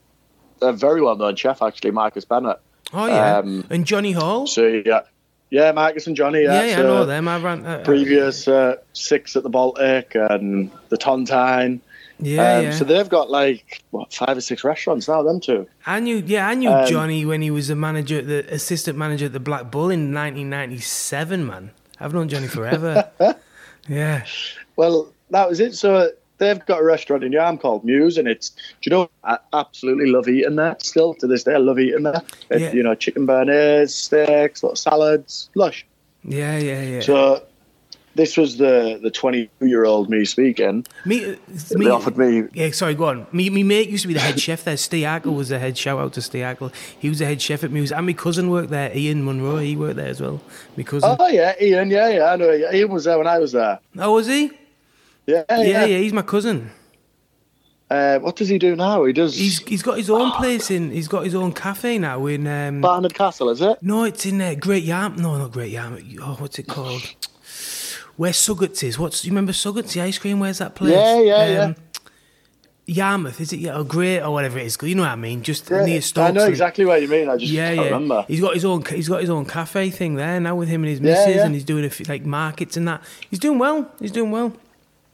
[SPEAKER 2] a very well known chef actually, Marcus Bennett.
[SPEAKER 1] Oh yeah.
[SPEAKER 2] Um,
[SPEAKER 1] and Johnny Hall.
[SPEAKER 2] So yeah, yeah, Marcus and Johnny.
[SPEAKER 1] yeah,
[SPEAKER 2] Yeah,
[SPEAKER 1] yeah, I
[SPEAKER 2] so
[SPEAKER 1] know them. I ran. Uh,
[SPEAKER 2] Previous uh, six at the Baltic and the Tontine.
[SPEAKER 1] Yeah,
[SPEAKER 2] um,
[SPEAKER 1] yeah.
[SPEAKER 2] So they've got like what five or six restaurants now. Them two.
[SPEAKER 1] I knew. Yeah, I knew
[SPEAKER 2] um,
[SPEAKER 1] Johnny when he was a manager, the assistant manager at the Black Bull in 1997. Man, I've known Johnny forever. yeah.
[SPEAKER 2] Well, that was it. So they've got a restaurant in Yarm called Muse, and it's. Do you know? I absolutely love eating there. Still to this day, I love eating there. It,
[SPEAKER 1] Yeah.
[SPEAKER 2] You know, chicken béarnaise, steaks, little salads, lush.
[SPEAKER 1] Yeah, yeah, yeah.
[SPEAKER 2] So this was the the 22 year old me speaking.
[SPEAKER 1] me, uh,
[SPEAKER 2] They offered me.
[SPEAKER 1] Yeah, sorry, go on. Me, me mate used to be the head chef there. Steve Ackle was the head. Shout out to Steve Ackle. He was the head chef at Muse. And my cousin worked there, Ian Munro. He worked there as well. My cousin.
[SPEAKER 2] Oh yeah, Ian. Yeah, yeah. I know. Ian was there when I was there.
[SPEAKER 1] Oh, was he?
[SPEAKER 2] Yeah,
[SPEAKER 1] Yeah,
[SPEAKER 2] yeah.
[SPEAKER 1] yeah, he's my cousin.
[SPEAKER 2] Uh, what does he do now? He does.
[SPEAKER 1] He's he's got his own place in. He's got his own cafe now in. Um,
[SPEAKER 2] Barnard Castle, is it?
[SPEAKER 1] no, it's in uh, Great Yarm. No, not Great Yarm. Oh, what's it called? Where Suggitts is? What's you remember Suggitts the ice cream? Where's that place?
[SPEAKER 2] Yeah, yeah, yeah.
[SPEAKER 1] Yarmouth, is it? Yeah, or Great or whatever it is. You know what I mean? Just
[SPEAKER 2] Yeah,
[SPEAKER 1] near
[SPEAKER 2] I know exactly what you mean. I just
[SPEAKER 1] Yeah,
[SPEAKER 2] can't
[SPEAKER 1] yeah.
[SPEAKER 2] remember.
[SPEAKER 1] He's got his own. He's got his own cafe thing there now with him and his
[SPEAKER 2] Yeah,
[SPEAKER 1] missus,
[SPEAKER 2] yeah.
[SPEAKER 1] and he's doing a few, like markets and that. He's doing well. He's doing well.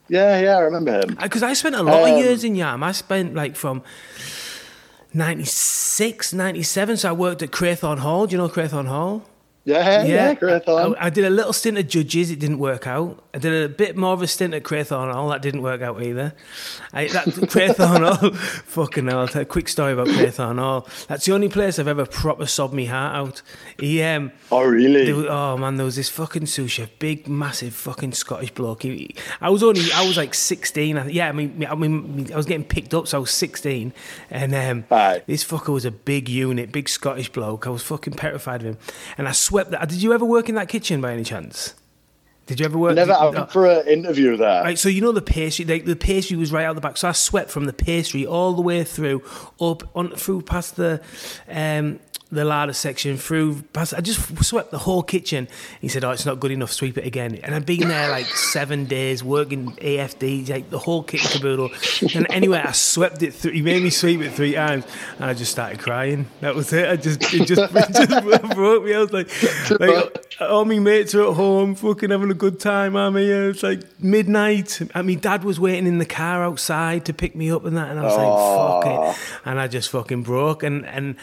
[SPEAKER 2] Yeah, yeah, I remember him.
[SPEAKER 1] Because I spent a lot of
[SPEAKER 2] Um,
[SPEAKER 1] years in Yarm. I spent like from 96, 97. So I worked at Crathorne Hall. Do you know Crathorne Hall?
[SPEAKER 2] Yeah, yeah, Graythorne.
[SPEAKER 1] I, I did a little stint at Judges. It didn't work out. I did a bit more of a stint at Crathorne Hall. That didn't work out either. I, that Crathorne Hall. Fucking hell. I'll tell a quick story about Crathorne Hall. That's the only place I've ever proper sobbed me heart out. He, um,
[SPEAKER 2] oh, really?
[SPEAKER 1] there oh man, there was this fucking sous chef, big, massive fucking Scottish bloke. He, I was only, I was like sixteen. I, yeah, I mean, I mean, I was getting picked up, so I was sixteen, and um, this fucker was a big unit, big Scottish bloke. I was fucking petrified of him, and I swept that. Did you ever work in that kitchen by any chance? Did you ever work?
[SPEAKER 2] Never. I went for an interview there.
[SPEAKER 1] Right, so you know the pastry, like the pastry was right out the back. So I swept from the pastry all the way through, up on through past the um, the larder section, through past. I just swept the whole kitchen. He said, "Oh, it's not good enough. Sweep it again." And I'd been there like seven days working AFD, like the whole kitchen caboodle. And anyway, I swept it through. He made me sweep it three times, and I just started crying. That was it. I just it just it just broke me. I was like, like all my mates are at home, fucking having a good time. I'm here. It's like midnight. And my dad was waiting in the car outside to pick me up and that. And I was like, fuck it. And I just fucking broke. And and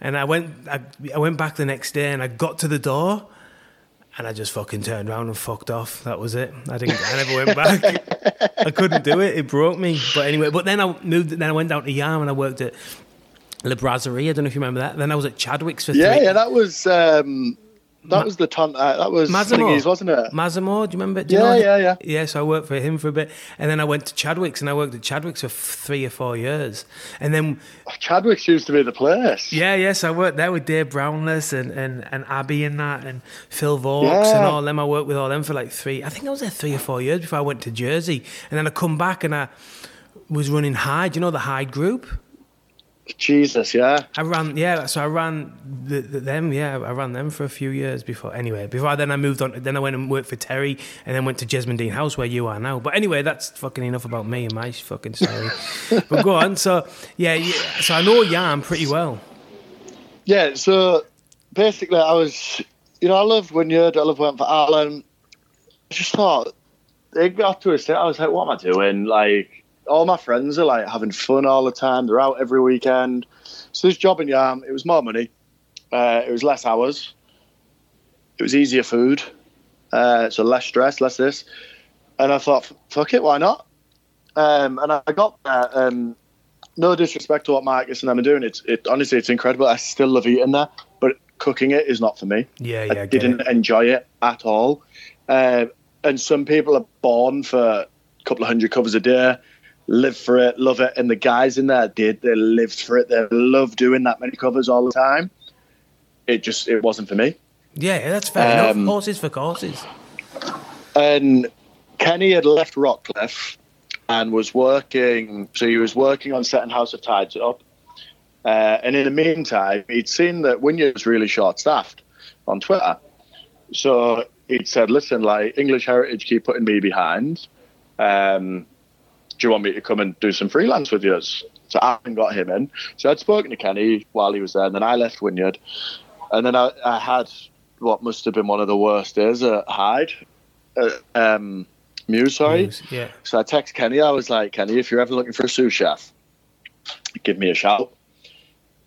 [SPEAKER 1] and I went I, I went back the next day and I got to the door. And I just fucking turned around and fucked off. That was it. I didn't. I never went back. I couldn't do it. It broke me. But anyway, but then I moved. Then I went down to Yarm and I worked at La Brasserie. I don't know if you remember that. Then I was at Chadwick's for
[SPEAKER 2] yeah,
[SPEAKER 1] three.
[SPEAKER 2] yeah, yeah, that was um, that was the ton. Uh, that was thingies, wasn't it?
[SPEAKER 1] Massimo, do you remember? Do you
[SPEAKER 2] Yeah,
[SPEAKER 1] know
[SPEAKER 2] yeah,
[SPEAKER 1] him?
[SPEAKER 2] yeah.
[SPEAKER 1] Yeah, so I worked for him for a bit. And then I went to Chadwick's and I worked at Chadwick's for three or four years. And then,
[SPEAKER 2] Chadwick's used to be the place.
[SPEAKER 1] yeah, yes, I worked there with Dave Brownless and, and, and Abby and that and Phil Vaux and all them. I worked with all them for like three, I think I was there three or four years before I went to Jersey. And then I come back and I was running Hyde, you know, the Hyde group?
[SPEAKER 2] Jesus, yeah.
[SPEAKER 1] I ran, yeah. So I ran the, the, them, yeah. I ran them for a few years before. Anyway, before then I moved on. Then I went and worked for Terry, and then went to Jesmond Dene House where you are now. But anyway, that's fucking enough about me and my fucking story. but go on. So yeah, yeah, so I know Yarm pretty well.
[SPEAKER 2] Yeah, so basically, I was, you know, I love Wynyard, I love went for Alan. I just thought it got to a state. I was like, what am I doing? Like, all my friends are like having fun all the time. They're out every weekend. So this job in Yarm, it was more money. Uh, it was less hours. It was easier food. Uh, so less stress, less this. And I thought, fuck it, why not? Um, and I got there. Um, no disrespect to what Marcus and them are doing. It's it honestly, it's incredible. I still love eating there, but cooking it is not for me.
[SPEAKER 1] Yeah, yeah.
[SPEAKER 2] I didn't
[SPEAKER 1] it.
[SPEAKER 2] enjoy it at all. Uh, and some people are born for a couple of hundred covers a day, live for it, love it. And the guys in there did. They lived for it. They love doing that many covers all the time. It just it wasn't for me.
[SPEAKER 1] Yeah, that's fair
[SPEAKER 2] Um,
[SPEAKER 1] enough. Horses for courses.
[SPEAKER 2] And Kenny had left Rockliffe and was working. So he was working on setting House of Tides up. Uh, and in the meantime, he'd seen that Wynyard was really short-staffed on Twitter. So he'd said, "Listen, like English Heritage keep putting me behind. Um, do you want me to come and do some freelance with you?" So I hadn't got him in. So I'd spoken to Kenny while he was there, and then I left Wynyard, and then I, I had what must have been one of the worst days at Hyde, uh, um, Muse, sorry.
[SPEAKER 1] Yeah.
[SPEAKER 2] So I text Kenny. I was like, Kenny, if you're ever looking for a sous chef, give me a shout.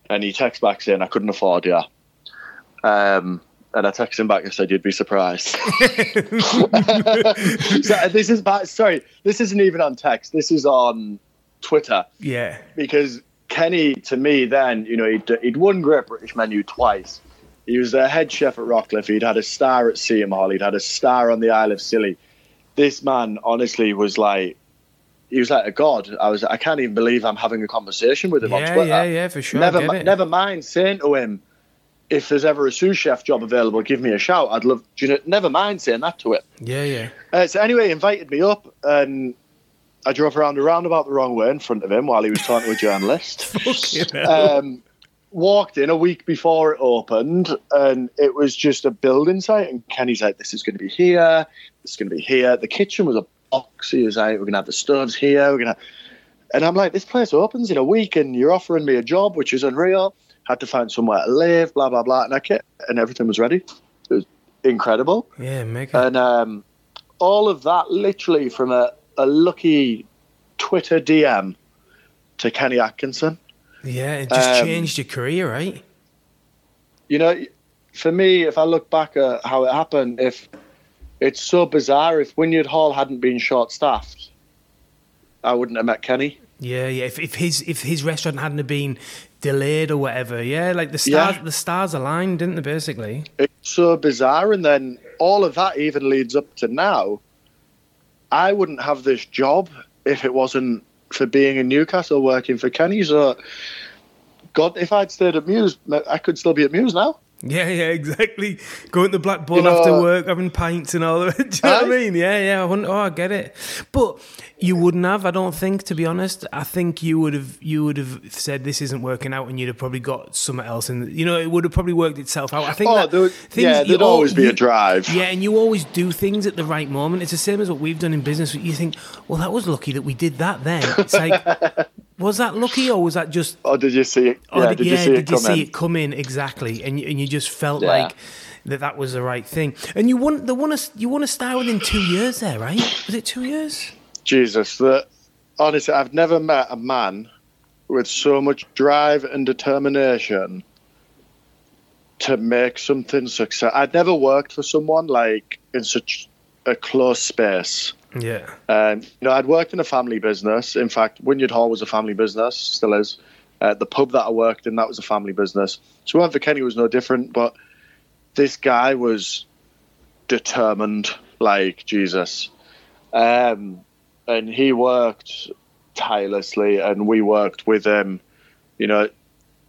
[SPEAKER 2] And he texts back saying, I couldn't afford you. Um, and I texted him back and said, You'd be surprised. so uh, this is bad. Sorry, this isn't even on text. This is on Twitter
[SPEAKER 1] Yeah.
[SPEAKER 2] because Kenny, to me, then, you know, he'd, he'd won Great British Menu twice. He was the head chef at Rockliffe. He'd had a star at Hall. He'd had a star on the Isle of Scilly. This man, honestly, was like, he was like a god. I was, I can't even believe I'm having a conversation with him on
[SPEAKER 1] Yeah,
[SPEAKER 2] Twitter.
[SPEAKER 1] yeah, yeah, for sure.
[SPEAKER 2] never,
[SPEAKER 1] Get
[SPEAKER 2] mi-
[SPEAKER 1] it.
[SPEAKER 2] never mind saying to him, if there's ever a sous chef job available, give me a shout. I'd love. Do you know, never mind saying that to it.
[SPEAKER 1] Yeah, yeah.
[SPEAKER 2] Uh, so anyway, he invited me up, and I drove around a roundabout the wrong way in front of him while he was talking to a journalist. Um, walked in a week before it opened, and it was just a building site. And Kenny's like, "This is going to be here. This is going to be here." The kitchen was a box. He was like, "We're going to have the stoves here. We're going to," and I'm like, "This place opens in a week, and you're offering me a job, which is unreal." Had to find somewhere to live, blah blah blah, and I kept, and everything was ready. It was incredible.
[SPEAKER 1] yeah, it.
[SPEAKER 2] And um, all of that literally from a, a lucky Twitter DM to Kenny Atkinson.
[SPEAKER 1] yeah, it just
[SPEAKER 2] um,
[SPEAKER 1] changed your career, right?
[SPEAKER 2] You know, for me, if I look back at how it happened, if it's so bizarre, if Wynyard Hall hadn't been short staffed, I wouldn't have met Kenny.
[SPEAKER 1] Yeah, yeah. If, if his if his restaurant hadn't have been delayed or whatever, yeah, like the stars
[SPEAKER 2] Yeah.
[SPEAKER 1] the stars aligned, didn't they? Basically.
[SPEAKER 2] It's so bizarre. And then all of that even leads up to now. I wouldn't have this job if it wasn't for being in Newcastle working for Kenny. So, God, if I'd stayed at Muse, I could still be at Muse now.
[SPEAKER 1] Yeah, yeah, exactly. Going to Black Bull
[SPEAKER 2] You know,
[SPEAKER 1] after work, having pints and all of it. Do you know what I mean? Yeah, yeah. I oh, I get it. But you wouldn't have, I don't think, to be honest. I think you would have, you would have said this isn't working out, and you'd have probably got something else, and you know, it would have probably worked itself out. I think.
[SPEAKER 2] Oh,
[SPEAKER 1] that
[SPEAKER 2] there would-
[SPEAKER 1] things-
[SPEAKER 2] yeah, there'd
[SPEAKER 1] al-
[SPEAKER 2] always be a drive.
[SPEAKER 1] Yeah, and you always do things at the right moment. It's the same as what we've done in business. You think, well, that was lucky that we did that. Then it's like, was that lucky or was that just
[SPEAKER 2] Or did you see it?
[SPEAKER 1] Oh,
[SPEAKER 2] yeah,
[SPEAKER 1] did,
[SPEAKER 2] did,
[SPEAKER 1] yeah,
[SPEAKER 2] you see
[SPEAKER 1] did
[SPEAKER 2] it
[SPEAKER 1] you see it come in exactly? And you, and you just felt
[SPEAKER 2] Yeah.
[SPEAKER 1] like that that was the right thing. And you won the won a you won a star within two years there, right? Was it two years?
[SPEAKER 2] Jesus, that honestly, I've never met a man with so much drive and determination to make something success. I'd never worked for someone like in such a close space.
[SPEAKER 1] Yeah.
[SPEAKER 2] Um, you know, I'd worked in a family business. In fact, Wynyard Hall was a family business, still is. Uh, the pub that I worked in, that was a family business. So for Kenny was no different, but this guy was determined like Jesus. Um, and he worked tirelessly, and we worked with him. You know,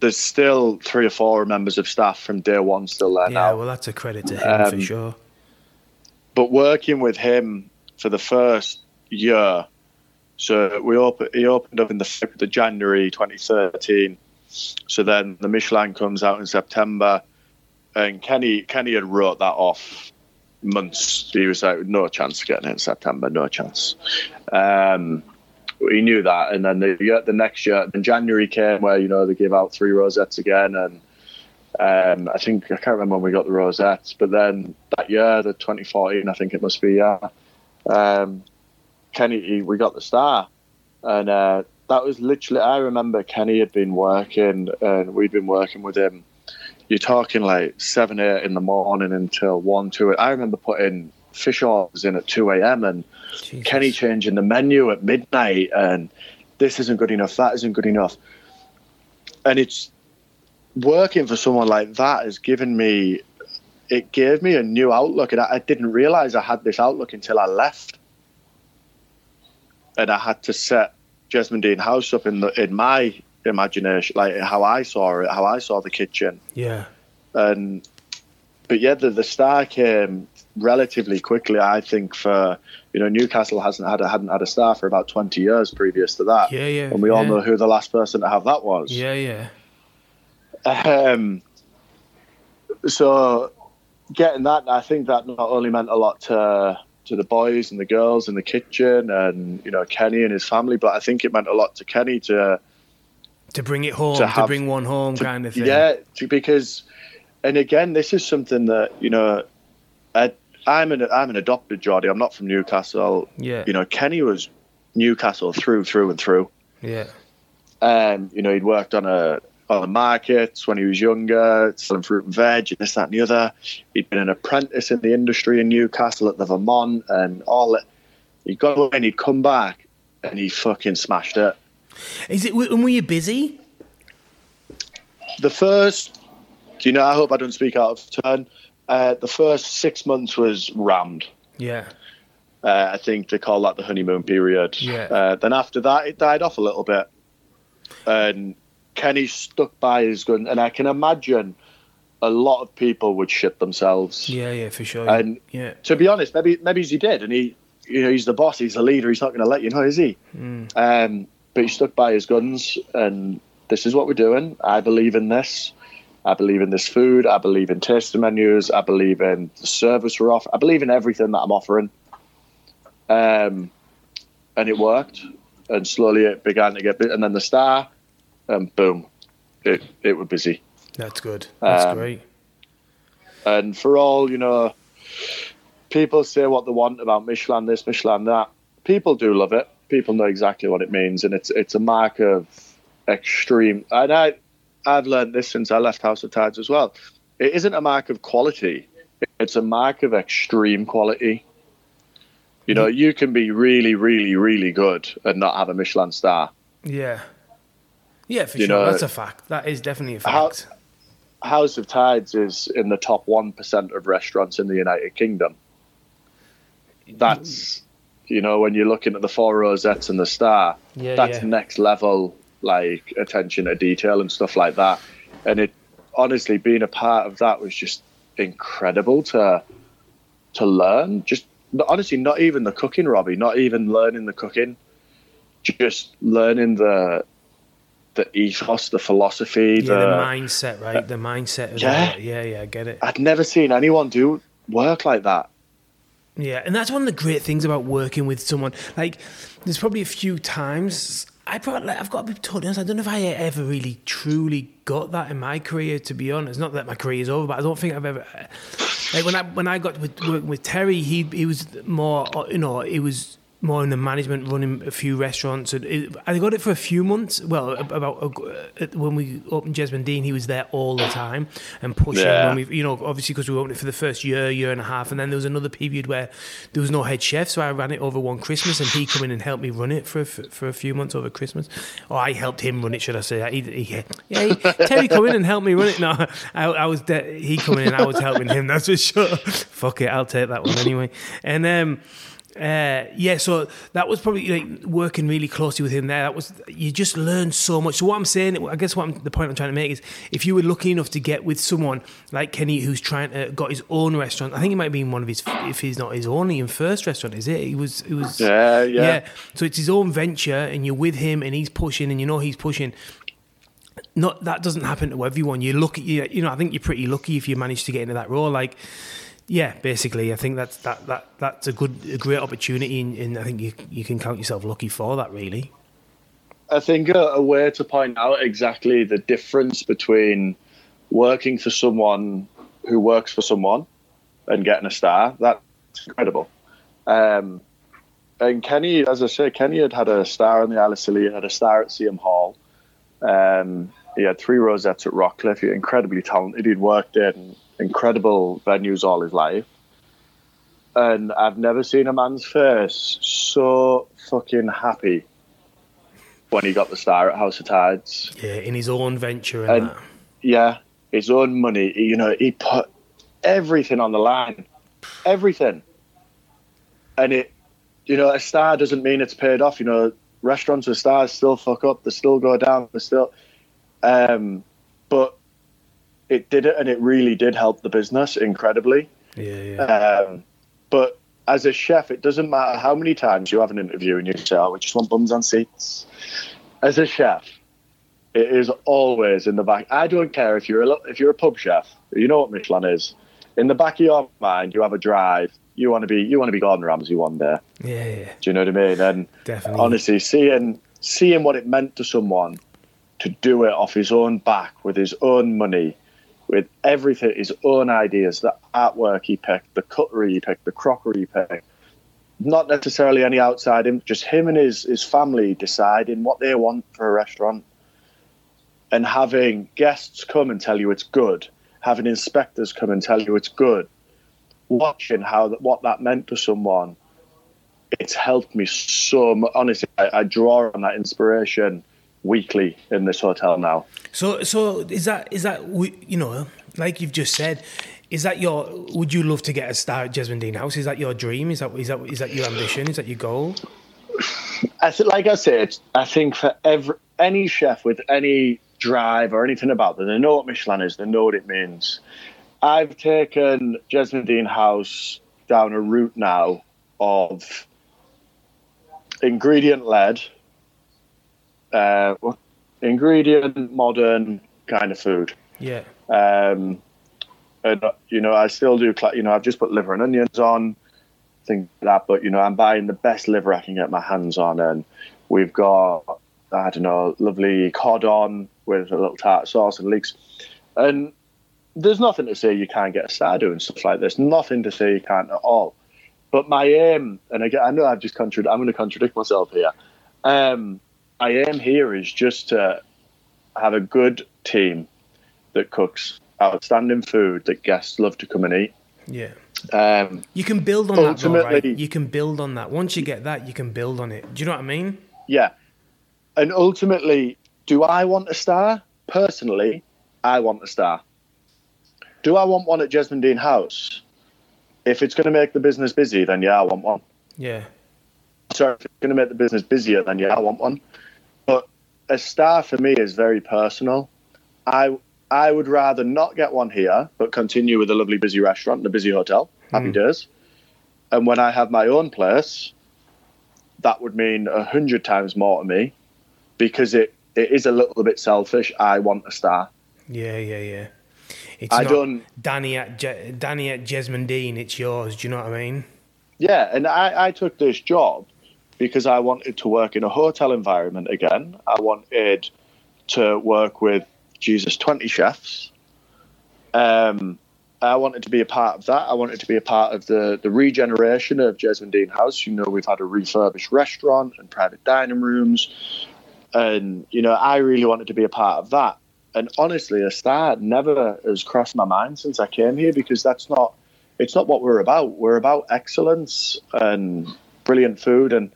[SPEAKER 2] there's still three or four members of staff from day one still there
[SPEAKER 1] Yeah,
[SPEAKER 2] now.
[SPEAKER 1] well that's a credit to him for
[SPEAKER 2] Um,
[SPEAKER 1] sure.
[SPEAKER 2] but working with him for the first year, so we opened. He opened up in the of January 2013. So then the Michelin comes out in September, and Kenny Kenny had wrote that off months. He was like, no chance of getting it in September, no chance. Um, he knew that, and then the year, the next year, then January came where you know they gave out three rosettes again, and Um, I think I can't remember when we got the rosettes, but then that year, the 2014, I think it must be. Yeah, um, Kenny, we got the star, and uh, that was literally. I remember Kenny had been working, and we'd been working with him. You're talking like seven, eight in the morning until one, two. I remember putting fish orders in at two a.m. and Jesus. Kenny changing the menu at midnight, and this isn't good enough, that isn't good enough, and it's working for someone like that has given me it gave me a new outlook and I, I didn't realize I had this outlook until I left. And I had to set Jesmond Dene House up in the in my imagination like how I saw it how I saw the kitchen.
[SPEAKER 1] Yeah.
[SPEAKER 2] And but yeah the, the star came relatively quickly I think for you know Newcastle hasn't had a, hadn't had a star for about 20 years previous to that.
[SPEAKER 1] Yeah yeah
[SPEAKER 2] and we
[SPEAKER 1] yeah.
[SPEAKER 2] all know who the last person to have that was.
[SPEAKER 1] Yeah yeah.
[SPEAKER 2] Um, so getting that, I think that not only meant a lot to to the boys and the girls in the kitchen, and you know Kenny and his family, but I think it meant a lot to Kenny to
[SPEAKER 1] to bring it home, to, have, to bring one home,
[SPEAKER 2] to,
[SPEAKER 1] kind of thing.
[SPEAKER 2] Yeah, to, because, and again, this is something that you know, I, I'm an I'm an adopted Geordie. I'm not from Newcastle.
[SPEAKER 1] Yeah,
[SPEAKER 2] you know, Kenny was Newcastle through, through and through.
[SPEAKER 1] Yeah.
[SPEAKER 2] Um, you know, he'd worked on a on the markets when he was younger, selling fruit and veg, and this, that, and the other. He'd been an apprentice in the industry in Newcastle at the Vermont and all that. He'd go away and he'd come back and he fucking smashed it.
[SPEAKER 1] Is it, and were you busy?
[SPEAKER 2] The first, do you know, I hope I don't speak out of turn. Uh, the first six months was rammed.
[SPEAKER 1] Yeah.
[SPEAKER 2] Uh, I think they call that the honeymoon period.
[SPEAKER 1] Yeah.
[SPEAKER 2] Uh, then after that, it died off a little bit. And Kenny stuck by his gun, and I can imagine a lot of people would shit themselves.
[SPEAKER 1] Yeah, yeah, for sure.
[SPEAKER 2] And
[SPEAKER 1] yeah.
[SPEAKER 2] to be honest, maybe maybe he did, and he, you know, he's the boss, he's the leader, he's not going to let you know, is he?
[SPEAKER 1] Mm.
[SPEAKER 2] Um, but he stuck by his guns, and this is what we're doing. I believe in this. I believe in this food. I believe in tasting menus. I believe in the service we're off. I believe in everything that I'm offering. Um, and it worked, and slowly it began to get. Bit and then the star and boom, it it was busy.
[SPEAKER 1] That's good. That's
[SPEAKER 2] Um,
[SPEAKER 1] great.
[SPEAKER 2] And for all you know, people say what they want about Michelin this, Michelin that. People do love it. People know exactly what it means, and it's it's a mark of extreme. And I I've learned this since I left House of Tides as well. It isn't a mark of quality; it's a mark of extreme quality. You know, you can be really, really, really good and not have a Michelin star.
[SPEAKER 1] Yeah. Yeah, for
[SPEAKER 2] You
[SPEAKER 1] sure.
[SPEAKER 2] know,
[SPEAKER 1] That's a fact. That is definitely a fact.
[SPEAKER 2] House of Tides is in the top one percent of restaurants in the United Kingdom. That's you know when you're looking at the four rosettes and the star,
[SPEAKER 1] Yeah,
[SPEAKER 2] that's
[SPEAKER 1] yeah.
[SPEAKER 2] next level like attention to detail and stuff like that. And it honestly being a part of that was just incredible to to learn. Just honestly, not even the cooking, Robbie, not even learning the cooking, just learning the the ethos, the philosophy,
[SPEAKER 1] Yeah, the,
[SPEAKER 2] the
[SPEAKER 1] mindset, right? Uh, the mindset. Of
[SPEAKER 2] yeah.
[SPEAKER 1] yeah, yeah, yeah, I get it.
[SPEAKER 2] I'd never seen anyone do work like that.
[SPEAKER 1] Yeah, and that's one of the great things about working with someone. Like, there's probably a few times I probably like, I've got to be totally honest. I don't know if I ever really truly got that in my career. To be honest, not that my career is over, but I don't think I've ever like when I when I got with working with Terry. He he was more you know he was more in the management, running a few restaurants. And it, I got it for a few months. Well, about uh, when we opened Jesmond Dene, he was there all the time and pushing.
[SPEAKER 2] Yeah.
[SPEAKER 1] When we, you know, obviously because we opened it for the first year, year and a half, and then there was another period where there was no head chef, so I ran it over one Christmas, and he come in and helped me run it for a, for a few months over Christmas, or I helped him run it, should I say? He, he, yeah, he, Terry come in and help me run it. No, I, I was de- he coming in, I was helping him. That's for sure. Fuck it, I'll take that one anyway. And um, uh, yeah, so that was probably like working really closely with him there. That was you just learn so much. So what I'm saying, I guess what I'm, the point I'm trying to make is, if you were lucky enough to get with someone like Kenny, who's trying to got his own restaurant, I think it might be one of his, if he's not his only and first restaurant, is it? He was, it was,
[SPEAKER 2] Yeah, yeah. yeah.
[SPEAKER 1] So it's his own venture, and you're with him, and he's pushing, and you know he's pushing. Not that doesn't happen to everyone. You look at you, you know. I think you're pretty lucky if you manage to get into that role. Like, yeah, basically, I think that's that that that's a good, a great opportunity, and, and I think you you can count yourself lucky for that. Really,
[SPEAKER 2] I think a, a way to point out exactly the difference between working for someone who works for someone and getting a star, that's incredible. Um, and Kenny, as I say, Kenny had had a star on the of Scilly, had a star at Seaham Hall. Um, he had three rosettes at Rockliffe. He was incredibly talented. He'd worked in incredible venues all his life. And I've never seen a man's face so fucking happy when he got the star at House of Tides.
[SPEAKER 1] Yeah, in his own venture and.
[SPEAKER 2] Yeah, his own money. You know, he put everything on the line. Everything. And it, you know, a star doesn't mean it's paid off. You know, restaurants with stars still fuck up. They still go down. They still. Um, but it did it, and it really did help the business incredibly.
[SPEAKER 1] Yeah, yeah.
[SPEAKER 2] Um, but as a chef, it doesn't matter how many times you have an interview and you say, "Oh, we just want bums on seats." As a chef, it is always in the back. I don't care if you're a if you're a pub chef. You know what Michelin is. In the back of your mind, you have a drive. You want to be you want to be Gordon Ramsay one day.
[SPEAKER 1] Yeah, yeah.
[SPEAKER 2] Do you know what I mean? And
[SPEAKER 1] Definitely.
[SPEAKER 2] honestly, seeing seeing what it meant to someone to do it off his own back with his own money, with everything, his own ideas, the artwork he picked, the cutlery he picked, the crockery he picked. Not necessarily any outside him, just him and his, his family deciding what they want for a restaurant and having guests come and tell you it's good, having inspectors come and tell you it's good, watching how that, what that meant to someone, it's helped me so much. Honestly, I, I draw on that inspiration weekly in this hotel now.
[SPEAKER 1] So, so is that is that you know, like you've just said, is that your? Would you love to get a star at Jesmond Dene House? Is that your dream? Is that is that is that your ambition? Is that your goal?
[SPEAKER 2] I think, like I said, I think for every any chef with any drive or anything about them, they know what Michelin is. They know what it means. I've taken Jesmond Dene House down a route now of ingredient led uh, ingredient modern kind of food.
[SPEAKER 1] Yeah.
[SPEAKER 2] Um, and you know, I still do. You know, I've just put liver and onions on, things like that. But you know, I'm buying the best liver I can get my hands on, and we've got I don't know, lovely cod on with a little tart sauce and leeks, and there's nothing to say you can't get a star doing stuff like this. Nothing to say you can't at all. But my aim, and again, I know I've just contradicted. I'm going to contradict myself here. Um, I am here is just to have a good team that cooks outstanding food that guests love to come and eat.
[SPEAKER 1] Yeah.
[SPEAKER 2] Um,
[SPEAKER 1] you can build on that, though, right? You can build on that. Once you get that, you can build on it. Do you know what I mean?
[SPEAKER 2] Yeah. And ultimately, do I want a star? Personally, I want a star. Do I want one at Jesmond Dene House? If it's going to make the business busy, then yeah, I want one.
[SPEAKER 1] Yeah.
[SPEAKER 2] Sorry, if it's going to make the business busier, then yeah, I want one a star for me is very personal. I I would rather not get one here, but continue with a lovely busy restaurant and a busy hotel. Happy mm. days. And when I have my own place, that would mean a hundred times more to me, because it, it is a little bit selfish. I want a star.
[SPEAKER 1] Yeah, yeah, yeah. It's I don't, Danny at Je- Danny at Jesmond Dene. It's yours. Do you know what I mean?
[SPEAKER 2] Yeah, and I, I took this job because I wanted to work in a hotel environment again. I wanted to work with Jesus 20 chefs. Um, I wanted to be a part of that. I wanted to be a part of the, the regeneration of Jesmond Dene House. You know, we've had a refurbished restaurant and private dining rooms. And, you know, I really wanted to be a part of that. And honestly, a star never has crossed my mind since I came here because that's not, it's not what we're about. We're about excellence and brilliant food. And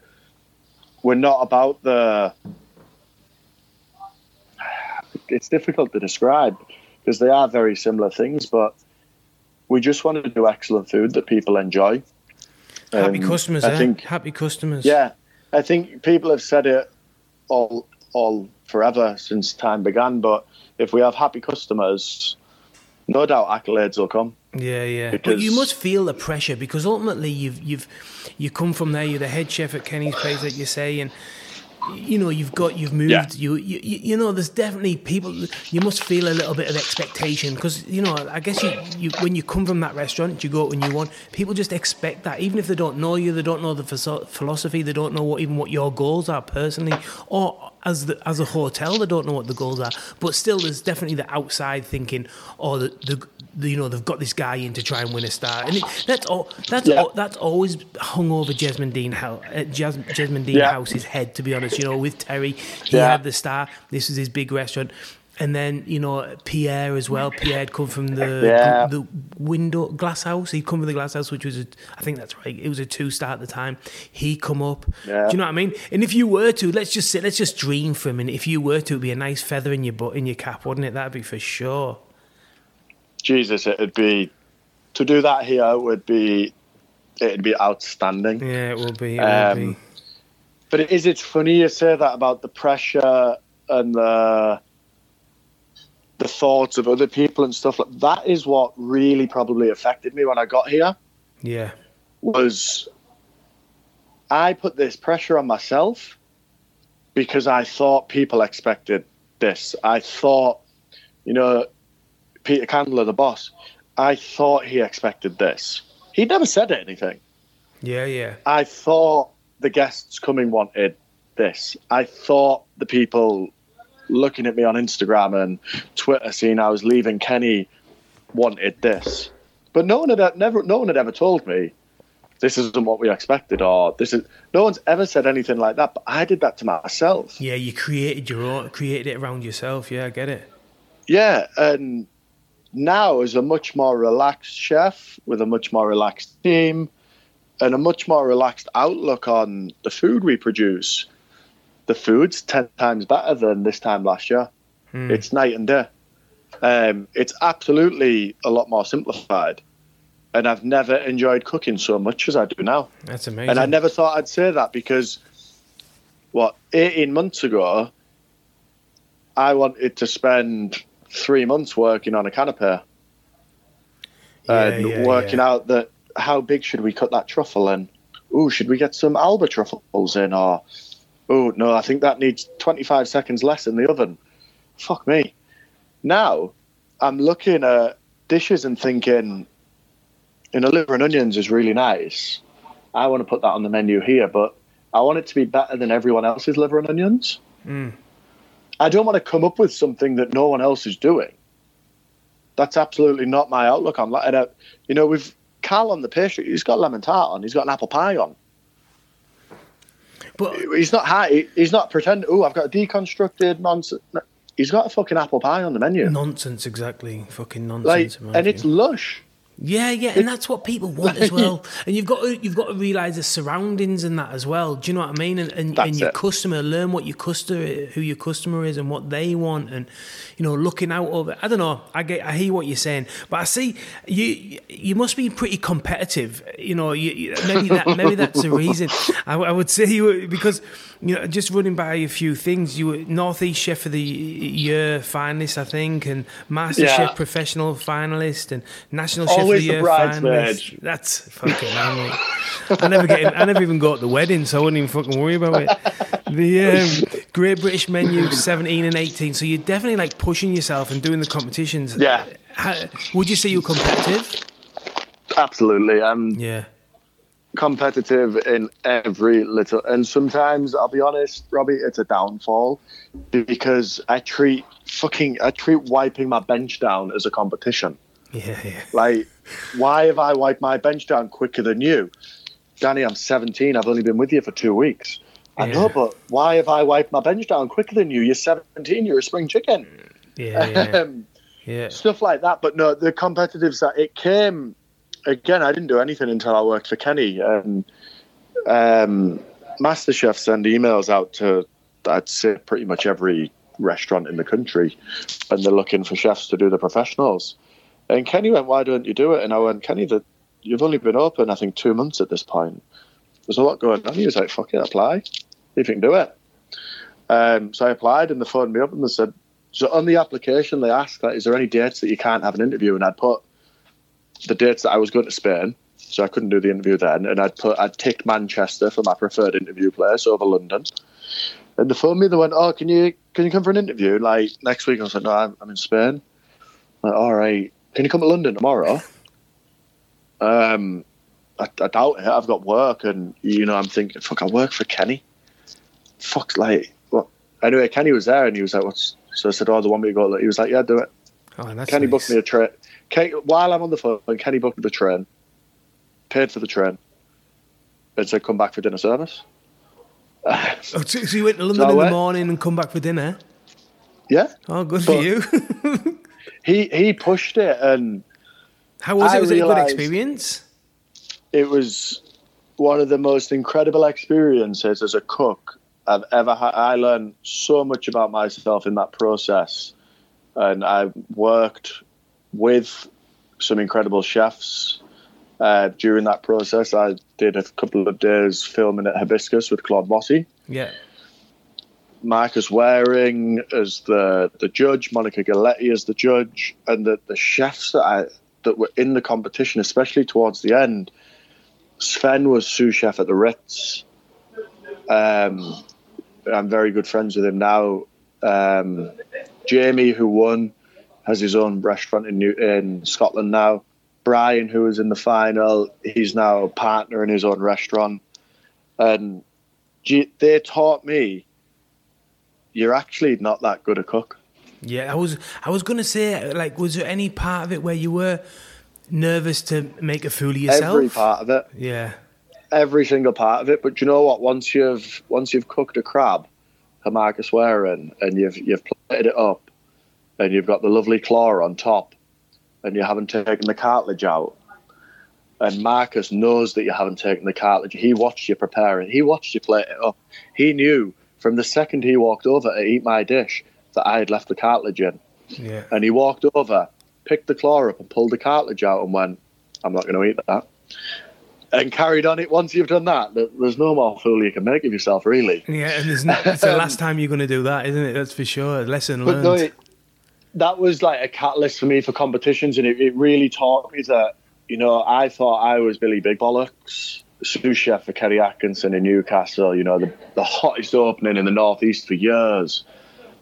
[SPEAKER 2] we're not about the. It's difficult to describe because they are very similar things, but we just want to do excellent food that people enjoy.
[SPEAKER 1] Happy um, customers, I eh? think, happy customers.
[SPEAKER 2] Yeah, I think people have said it all all forever since time began. But if we have happy customers, no doubt accolades will come.
[SPEAKER 1] Yeah, yeah. Because but you must feel the pressure because ultimately you've you've you come from there. You're the head chef at Kenny's place, like you say, and you know you've got you've moved. Yeah. You, you you know there's definitely people. You must feel a little bit of expectation because you know I guess you, you when you come from that restaurant, you go and you want people just expect that even if they don't know you, they don't know the philosophy, they don't know what even what your goals are personally, or as the as a hotel, they don't know what the goals are. But still, there's definitely the outside thinking, oh, the, the, the you know they've got this guy in to try and win a star, and it, that's all. That's
[SPEAKER 2] Yeah.
[SPEAKER 1] all, that's always hung over Jesmond Dene House, uh, Jas- Jesmond Dene
[SPEAKER 2] Yeah.
[SPEAKER 1] House's head. To be honest, you know, with Terry, he
[SPEAKER 2] Yeah.
[SPEAKER 1] had the star. This was his big restaurant. And then you know Pierre as well. Pierre had come from the
[SPEAKER 2] Yeah.
[SPEAKER 1] the window glass house. He'd come from the glass house, which was a, I think that's right. It was a two star at the time. He come up.
[SPEAKER 2] Yeah.
[SPEAKER 1] Do you know what I mean? And if you were to, let's just say, let's just dream for a minute. If you were to, it'd be a nice feather in your butt in your cap, wouldn't it? That'd be for sure.
[SPEAKER 2] Jesus, it'd be to do that here would be it'd be outstanding.
[SPEAKER 1] Yeah, it would be. It
[SPEAKER 2] Um,
[SPEAKER 1] be.
[SPEAKER 2] But it is it's funny you say that about the pressure and the the thoughts of other people and stuff like that is what really probably affected me when I got here
[SPEAKER 1] Yeah.
[SPEAKER 2] was I put this pressure on myself because I thought people expected this. I thought, you know, Peter Candler, the boss, I thought he expected this. He never said anything.
[SPEAKER 1] Yeah, yeah.
[SPEAKER 2] I thought the guests coming wanted this. I thought the people looking at me on Instagram and Twitter seeing I was leaving Kenny wanted this. But no one had never no one had ever told me this isn't what we expected or this is no one's ever said anything like that. But I did that to myself.
[SPEAKER 1] Yeah, you created your own, created it around yourself. Yeah, I get it.
[SPEAKER 2] Yeah, and now as a much more relaxed chef with a much more relaxed team and a much more relaxed outlook on the food we produce, the food's ten times better than this time last year.
[SPEAKER 1] Hmm.
[SPEAKER 2] It's night and day. Um, it's absolutely a lot more simplified, and I've never enjoyed cooking so much as I do now.
[SPEAKER 1] That's amazing.
[SPEAKER 2] And I never thought I'd say that because, what, 18 months ago, I wanted to spend three months working on a canopy
[SPEAKER 1] Yeah,
[SPEAKER 2] and
[SPEAKER 1] yeah,
[SPEAKER 2] working
[SPEAKER 1] yeah.
[SPEAKER 2] out that how big should we cut that truffle and, ooh, should we get some Alba truffles in or, oh, no, I think that needs 25 seconds less in the oven. Fuck me. Now, I'm looking at dishes and thinking, you know, liver and onions is really nice. I want to put that on the menu here, but I want it to be better than everyone else's liver and onions.
[SPEAKER 1] Mm.
[SPEAKER 2] I don't want to come up with something that no one else is doing. That's absolutely not my outlook on that. You know, with Carl on the pastry, he's got lemon tart on, he's got an apple pie on.
[SPEAKER 1] But
[SPEAKER 2] He's not high, he's not pretending, oh, I've got a deconstructed nonsense. He's got a fucking apple pie on the menu.
[SPEAKER 1] nonsense, exactly. Fucking nonsense. my
[SPEAKER 2] and it's lush.
[SPEAKER 1] Yeah, yeah, and that's what people want as well. And you've got to you've got to realize the surroundings and that as well. Do you know what I mean? And and, and your
[SPEAKER 2] it.
[SPEAKER 1] customer, learn what your customer, who your customer is, and what they want, and you know, looking out over. I don't know. I get, I hear what you're saying, but I see you. You must be pretty competitive. You know, you, maybe that maybe that's the reason. I, I would say you were, because you know, just running by a few things. You were Northeast Chef of the Year finalist, I think, and Master
[SPEAKER 2] Yeah.
[SPEAKER 1] Chef Professional finalist, and National oh, Chef of
[SPEAKER 2] Always
[SPEAKER 1] the
[SPEAKER 2] the
[SPEAKER 1] Year
[SPEAKER 2] bridesmaid.
[SPEAKER 1] That's fucking hell, mate. I never get. In, I never even go to the wedding, so I wouldn't even fucking worry about it. The um, Great British Menu, seventeen and eighteen. So you're definitely like pushing yourself and doing the competitions.
[SPEAKER 2] Yeah.
[SPEAKER 1] How, would you say you're competitive?
[SPEAKER 2] Absolutely. I'm
[SPEAKER 1] Yeah.
[SPEAKER 2] competitive in every little and sometimes I'll be honest, Robbie, it's a downfall because I treat fucking I treat wiping my bench down as a competition.
[SPEAKER 1] Yeah, yeah.
[SPEAKER 2] Like, why have I wiped my bench down quicker than you? Danny, I'm 17. I've only been with you for two weeks. I
[SPEAKER 1] Yeah.
[SPEAKER 2] know, but why have I wiped my bench down quicker than you? You're 17. You're a spring chicken.
[SPEAKER 1] Yeah, yeah,
[SPEAKER 2] Um,
[SPEAKER 1] yeah.
[SPEAKER 2] stuff like that. But no, the competitive side, it came again. I didn't do anything until I worked for Kenny. And um, MasterChef send emails out to, I'd say, pretty much every restaurant in the country, and they're looking for chefs to do the professionals. And Kenny went, "Why don't you do it?" And I went, "Kenny, that you've only been open, I think, two months at this point. There's a lot going on." He was like, "Fuck it, apply. See if you can do it." Um, so I applied, and they phoned me up and they said, so on the application, they asked, like, is there any dates that you can't have an interview? And I'd put the dates that I was going to Spain, so I couldn't do the interview then. And I'd put, I'd ticked Manchester for my preferred interview place over London. And they phoned me. They went, "Oh, can you can you come for an interview like next week?" I was like, "No, I'm, I'm in Spain." I'm like, all right, can you come to London tomorrow? Um, I, I doubt it. I've got work, and you know, I'm thinking, fuck, I work for Kenny. Fuck, like, what? anyway, Kenny was there and he was like, "What's?" So I said, "Oh, the one we got. He was like, "Yeah, do it."
[SPEAKER 1] Oh, that's
[SPEAKER 2] Kenny
[SPEAKER 1] nice.
[SPEAKER 2] booked me a train. While I'm on the phone, Kenny booked the train, paid for the train, and said, "Come back for dinner service."
[SPEAKER 1] Oh, so, so you went to London
[SPEAKER 2] So
[SPEAKER 1] in the morning and come back for dinner?
[SPEAKER 2] yeah,
[SPEAKER 1] Oh, good for you.
[SPEAKER 2] he he pushed it, and
[SPEAKER 1] How was
[SPEAKER 2] I
[SPEAKER 1] it? Was it a good experience?
[SPEAKER 2] it was one of the most incredible experiences as a cook I've ever had. I learned so much about myself in that process, and I worked with some incredible chefs uh, during that process. I did a couple of days filming at Hibiscus with Claude Bosi.
[SPEAKER 1] Yeah.
[SPEAKER 2] Marcus Wareing as the the judge, Monica Galetti as the judge, and the, the chefs that I that were in the competition, especially towards the end. Sven was sous chef at the Ritz. Um, I'm very good friends with him now. Um, Jamie, who won, has his own restaurant in New, in Scotland now. Brian, who was in the final, he's now a partner in his own restaurant. And they taught me you're actually not that good a cook.
[SPEAKER 1] Yeah, I was. I was gonna say, like, was there any part of it where you were nervous to make a fool of yourself?
[SPEAKER 2] Every part of it,
[SPEAKER 1] Yeah.
[SPEAKER 2] every single part of it. But you know what? Once you've once you've cooked a crab, a Marcus Wareing, and you've you've plated it up, and you've got the lovely claw on top, and you haven't taken the cartilage out, and Marcus knows that you haven't taken the cartilage. He watched you prepare it. He watched you plate it up. He knew from the second he walked over to eat my dish that I had left the cartilage in.
[SPEAKER 1] Yeah.
[SPEAKER 2] And he walked over, picked the claw up, and pulled the cartilage out, and went, "I'm not going to eat that." And carried on it. Once you've done that, there's no more fool you can make of yourself, really.
[SPEAKER 1] Yeah, and it's the um, last time you're going to do that, isn't it? That's for sure. Lesson learned.
[SPEAKER 2] no, it, that was like a catalyst for me for competitions, and it, it really taught me that you know I thought I was Billy Big Bollocks, sous chef for Kenny Atkinson in Newcastle. You know the the hottest opening in the northeast for years.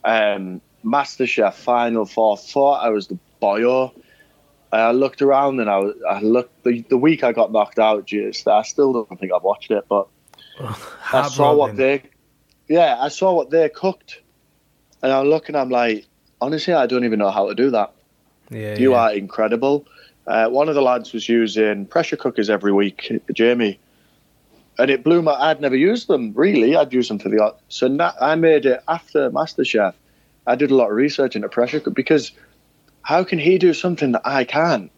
[SPEAKER 2] Um, MasterChef final four. Thought I was the boyo. I looked around and I was, I looked the, the week I got knocked out. Just I still don't think I've watched it, but I saw what they, yeah, I saw what they cooked, and I'm looking. I'm like, honestly, I don't even know how to do that.
[SPEAKER 1] Yeah,
[SPEAKER 2] You
[SPEAKER 1] yeah.
[SPEAKER 2] are incredible. Uh, one of the lads was using pressure cookers every week, Jamie, and it blew my. I'd never used them really. I'd use them for the. Art. So na I made it after MasterChef. I did a lot of research into pressure cooker because how can he do something that I can't?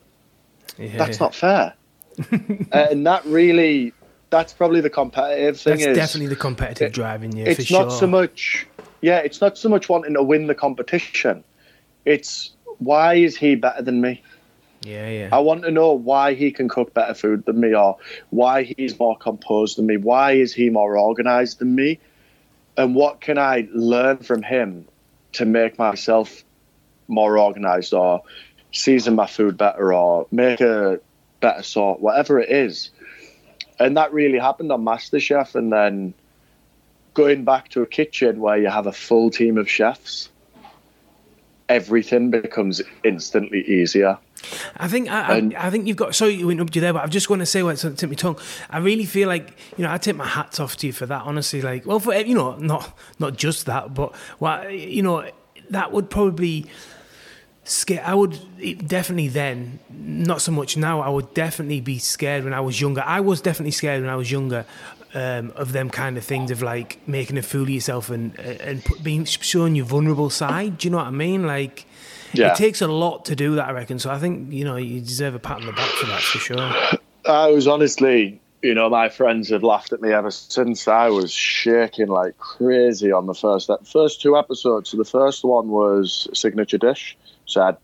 [SPEAKER 1] Yeah.
[SPEAKER 2] That's not fair. Uh, and that really, that's probably the competitive thing.
[SPEAKER 1] That's
[SPEAKER 2] is
[SPEAKER 1] definitely the competitive
[SPEAKER 2] it-
[SPEAKER 1] drive in you.
[SPEAKER 2] it's not
[SPEAKER 1] sure.
[SPEAKER 2] so much yeah it's not so much wanting to win the competition it's why is he better than me
[SPEAKER 1] Yeah, yeah.
[SPEAKER 2] i want to know why he can cook better food than me or why he's more composed than me why is he more organized than me and what can i learn from him to make myself more organized or season my food better or make a better sort whatever it is and that really happened on masterchef and then going back to a kitchen where you have a full team of chefs, everything becomes instantly easier.
[SPEAKER 1] I think I,
[SPEAKER 2] And-
[SPEAKER 1] I, I think you've got. Sorry to interrupt you there, but I just want to say what's on tip of my tongue. I really feel like you know I take my hats off to you for that. Honestly, like well, for you know, not not just that, but well, you know, that would probably scare. I would definitely then, not so much now. I would definitely be scared when I was younger. I was definitely scared when I was younger. Um, of them kind of things of like making a fool of yourself and and put, being showing your vulnerable side. Do you know what I mean? Like,
[SPEAKER 2] Yeah.
[SPEAKER 1] it takes a lot to do that, I reckon. So I think you know you deserve a pat on the back for that for sure.
[SPEAKER 2] I was honestly, you know, my friends have laughed at me ever since. I was shaking like crazy on the first that first two episodes. So the first one was signature dish. So I'd,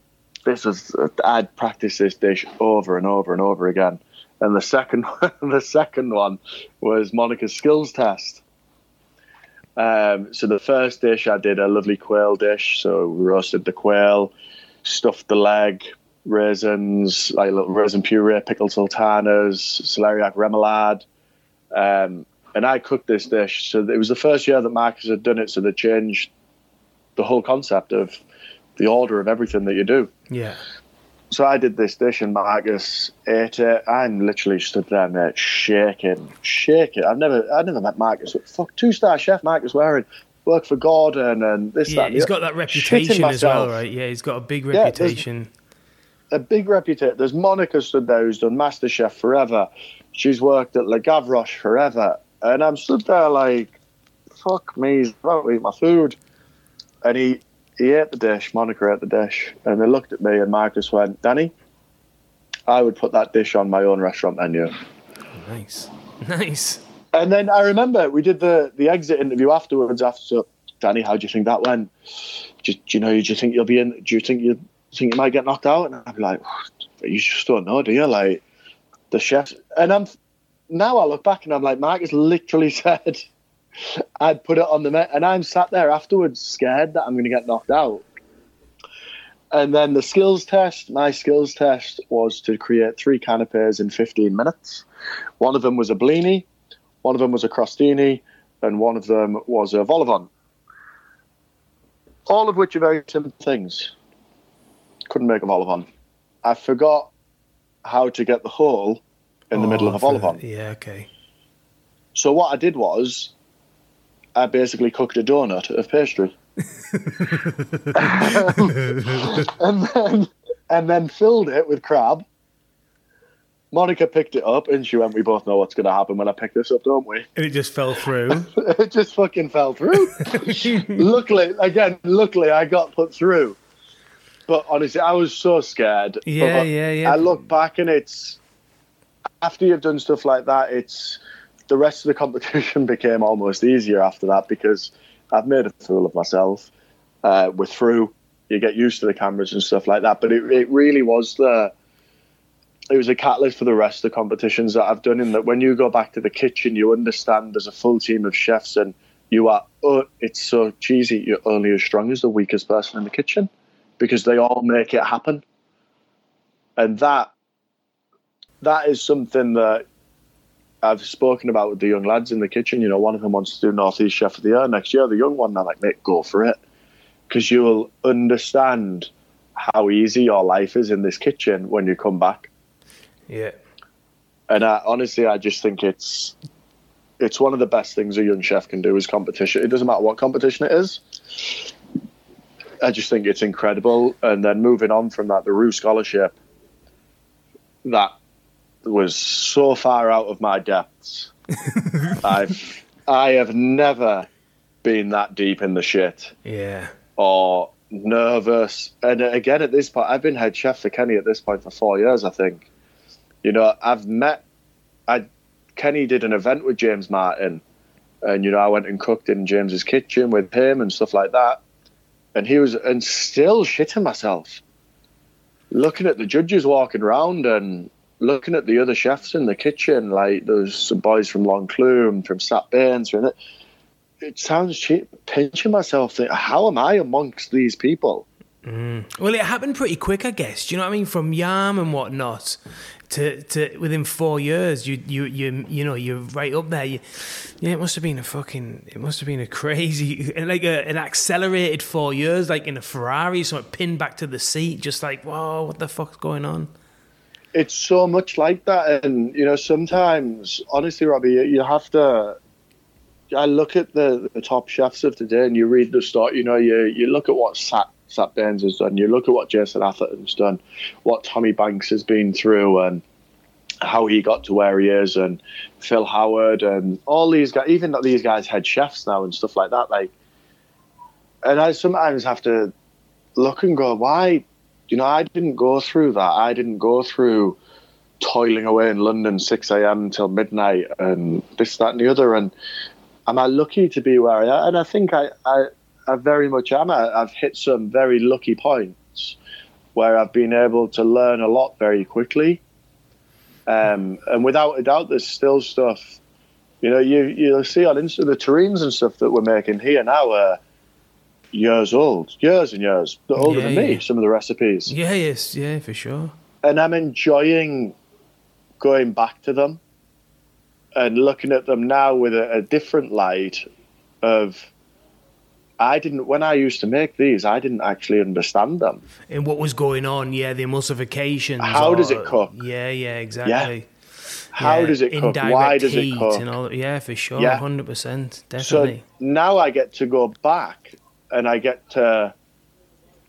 [SPEAKER 2] this was I'd practiced this dish over and over and over again. And the second the second one was Monica's skills test. Um, so the first dish I did a lovely quail dish. So roasted the quail, stuffed the leg, raisins, like a little raisin puree, pickled sultanas, celeriac remoulade. Um, and I cooked this dish. So it was the first year that Marcus had done it. So they changed the whole concept of the order of everything that you do.
[SPEAKER 1] Yeah,
[SPEAKER 2] So I did this dish and Marcus ate it. I'm literally stood there, mate, shaking, shaking. I've never, I've never met Marcus. Fuck, two star chef Marcus Wareing work for Gordon and this,
[SPEAKER 1] Yeah,
[SPEAKER 2] that. and
[SPEAKER 1] he's got that reputation as well, right? Yeah, he's got a big reputation.
[SPEAKER 2] Yeah, a big reputation. There's Monica stood there who's done MasterChef forever. She's worked at Le Gavroche forever. And I'm stood there like, fuck me, he's about to eat my food. And he, he ate the dish, Monica ate the dish. And they looked at me and Marcus went, Danny, I would put that dish on my own restaurant menu.
[SPEAKER 1] Nice, nice.
[SPEAKER 2] And then I remember we did the, the exit interview afterwards. After, so, Danny, how do you think that went? Do, do you know? Do you think you'll be in? Do you think you think you might get knocked out? And I'd be like, you just don't know, do you? Like the chef And I'm now I look back and I'm like, Marcus literally said I'd put it on the met, and I'm sat there afterwards scared that I'm going to get knocked out. And then the skills test, my skills test was to create three canapes in 15 minutes. One of them was a blini, one of them was a crostini, and one of them was a vol. All of which are very simple things. Couldn't make a vol. I forgot how to get the hole in the oh, middle of
[SPEAKER 1] Oh,
[SPEAKER 2] a vol au
[SPEAKER 1] for-
[SPEAKER 2] vent.
[SPEAKER 1] Yeah, okay.
[SPEAKER 2] So what I did was, I basically cooked a donut of pastry, and then and then filled it with crab. Monica picked it up and she went, "We both know what's going to happen when I pick this up, don't we?"
[SPEAKER 1] And it just fell through.
[SPEAKER 2] it just fucking fell through. luckily, again, luckily I got put through. But honestly, I was so scared.
[SPEAKER 1] Yeah,
[SPEAKER 2] But
[SPEAKER 1] yeah, yeah.
[SPEAKER 2] I look back and it's after you've done stuff like that, it's the rest of the competition became almost easier after that because I've made a fool of myself. Uh, we're through. You get used to the cameras and stuff like that. But it, it really was the it was a catalyst for the rest of the competitions that I've done. In that when you go back to the kitchen, you understand there's a full team of chefs, and you are. Oh, it's so cheesy. You're only as strong as the weakest person in the kitchen, because they all make it happen. And that that is something that I've spoken about with the young lads in the kitchen. You know, one of them wants to do Northeast Chef of the Year next year. The young one, I'm like, mate, go for it, because you will understand how easy your life is in this kitchen when you come back.
[SPEAKER 1] yeah.
[SPEAKER 2] And I, honestly, I just think it's it's one of the best things a young chef can do is competition. It doesn't matter what competition it is. I just think it's incredible. And then moving on from that, the Roux Scholarship, that was so far out of my depths. I've I have never been that deep in the shit
[SPEAKER 1] Yeah.
[SPEAKER 2] or nervous. And again, at this point, I've been head chef for Kenny at this point for four years, I think. You know, I've met, I Kenny did an event with James Martin, and you know, I went and cooked in James's kitchen with him and stuff like that. And he was, and still shitting myself, looking at the judges walking around and looking at the other chefs in the kitchen, like there's some boys from L'Enclume, from Sat Bains, and it, it sounds cheap, pinching myself, think, how am I amongst these people? Mm.
[SPEAKER 1] Well, it happened pretty quick, I guess. Do you know what I mean? From Yam and whatnot to, to within four years, you you you you know you're right up there. You, yeah, it must have been a fucking. It must have been a crazy, like a, an accelerated four years, like in a Ferrari, so it pinned back to the seat, just like whoa, what the fuck's going on?
[SPEAKER 2] It's so much like that and you know sometimes honestly robbie you, you have to i look at the, the top chefs of today and you read the story you know you, you look at what sat sat Bains has done you look at what jason atherton's done what tommy banks has been through and how he got to where he is and phil howard and all these guys even these guys head chefs now and stuff like that like and i sometimes have to look and go why you know, I didn't go through that. I didn't go through toiling away in London 6 a.m. until midnight and this, that, and the other. And am I lucky to be where I am? And I think I, I, I very much am. I, I've hit some very lucky points where I've been able to learn a lot very quickly. Um, and without a doubt, there's still stuff. You know, you you'll see on Insta the terrines and stuff that we're making here now are years old, years and years, They're older
[SPEAKER 1] Yeah,
[SPEAKER 2] than me.
[SPEAKER 1] yeah.
[SPEAKER 2] Some of the recipes
[SPEAKER 1] Yeah, yes, yeah, for sure.
[SPEAKER 2] and I'm enjoying going back to them and looking at them now with a, a different light of I didn't when I used to make these I didn't actually understand them
[SPEAKER 1] And what was going on? Yeah, the emulsifications.
[SPEAKER 2] How does it cook?
[SPEAKER 1] Yeah, yeah, exactly. Yeah.
[SPEAKER 2] How
[SPEAKER 1] Yeah,
[SPEAKER 2] does it cook? Why does it cook?
[SPEAKER 1] And all, yeah, for sure,
[SPEAKER 2] Yeah.
[SPEAKER 1] hundred percent,
[SPEAKER 2] So
[SPEAKER 1] definitely.
[SPEAKER 2] now I get to go back and I get to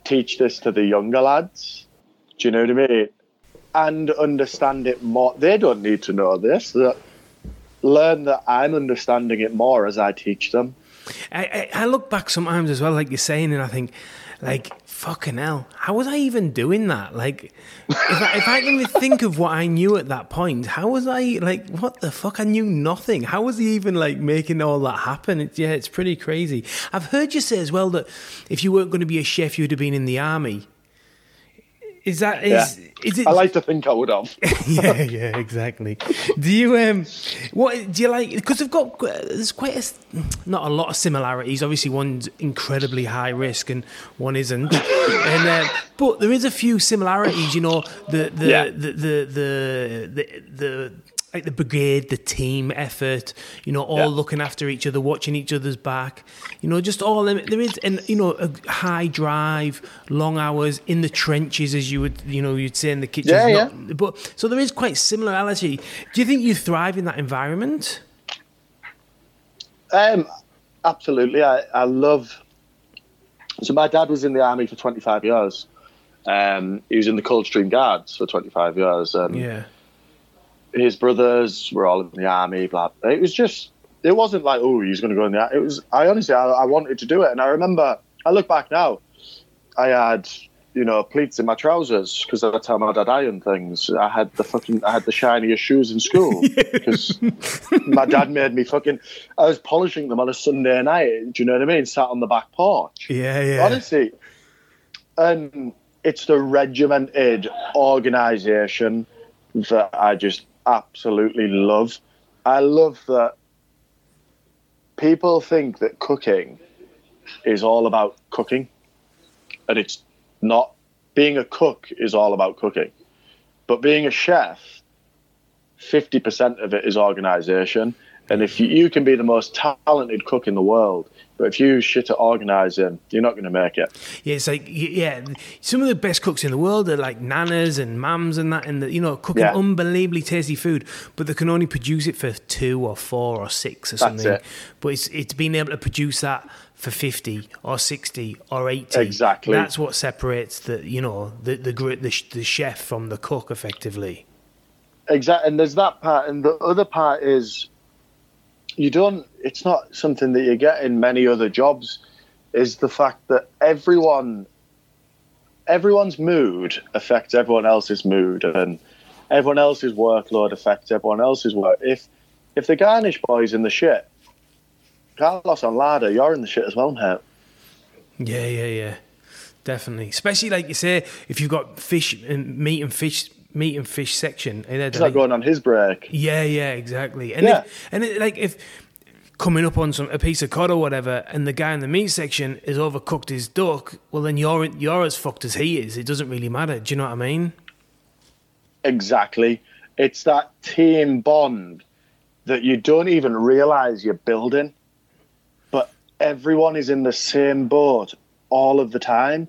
[SPEAKER 2] teach this to the younger lads. Do you know what I mean? And understand it more. They don't need to know this. Learn that I'm understanding it more as I teach them.
[SPEAKER 1] I, I, I look back sometimes as well, like you're saying, and I think, like, fucking hell, how was I even doing that? Like, if I, if I can think of what I knew at that point, how was I, like, what the fuck? I knew nothing. How was he even, like, making all that happen? Yeah, it's pretty crazy. I've heard you say as well that if you weren't going to be a chef, you'd have been in the army. Is that, is,
[SPEAKER 2] Yeah.
[SPEAKER 1] is it?
[SPEAKER 2] I like to think I would have.
[SPEAKER 1] yeah, yeah, exactly. Do you um, what do you like? Because they've got there's quite a not a lot of similarities. Obviously, one's incredibly high risk and one isn't. and uh, but there is a few similarities. You know, the the
[SPEAKER 2] Yeah.
[SPEAKER 1] the, the the the the like the brigade, the team effort. You know, all
[SPEAKER 2] Yeah.
[SPEAKER 1] looking after each other, watching each other's back. You know, just all them. There is, and you know, a high drive, long hours in the trenches, as you would, you know, you'd say in the kitchen.
[SPEAKER 2] Yeah, yeah.
[SPEAKER 1] But so there is quite similarity. Do you think you thrive in that environment?
[SPEAKER 2] Um, absolutely. I, I love. So my dad was in the army for 25 years. Um, he was in the Coldstream Guards for 25 years. And
[SPEAKER 1] Yeah.
[SPEAKER 2] His brothers were all in the army. Blah. It was just. It wasn't like oh he's going to go in the. ar-" It was. I honestly I, I wanted to do it, and I remember. I look back now. I had you know pleats in my trousers because that's how my dad ironed things. I had the fucking. I had the shiniest shoes in school because my dad made me fucking. I was polishing them on a Sunday night. Do you know what I mean? Sat on the back porch.
[SPEAKER 1] Yeah, yeah.
[SPEAKER 2] Honestly, and it's the regimented organisation that I just absolutely love. I love that people think that cooking is all about cooking, and it's not. Being a cook is all about cooking, but being a chef, fifty percent of it is organisation. And if you, you can be the most talented cook in the world, but if you shit at organising, you're not going to make it.
[SPEAKER 1] Yeah, it's like yeah, some of the best cooks in the world are like nanas and mums and that, and the, you know, cooking
[SPEAKER 2] Yeah.
[SPEAKER 1] unbelievably tasty food, but they can only produce it for two or four or six or
[SPEAKER 2] That's
[SPEAKER 1] something.
[SPEAKER 2] it.
[SPEAKER 1] But it's it's being able to produce that for fifty or sixty or eighty.
[SPEAKER 2] Exactly.
[SPEAKER 1] That's what separates the you know the the the, the chef from the cook effectively.
[SPEAKER 2] Exactly, and there's that part, and the other part is you don't. It's not something that you get in many other jobs. Is the fact that everyone, everyone's mood affects everyone else's mood, and everyone else's workload affects everyone else's work. If if the garnish boy's in the shit, Carlos on ladder, you're in the shit as well, mate.
[SPEAKER 1] Yeah, yeah, yeah, definitely. Especially like you say, if you've got fish and meat and fish, meat and fish section,
[SPEAKER 2] It's like going on his break.
[SPEAKER 1] Yeah, yeah, exactly. And
[SPEAKER 2] Yeah.
[SPEAKER 1] if, and it, like if coming up on some a piece of cod or whatever, and the guy in the meat section has overcooked his duck, well then you're you're as fucked as he is. It doesn't really matter. Do you know what I mean?
[SPEAKER 2] Exactly. It's that team bond that you don't even realize you're building, but everyone is in the same boat all of the time.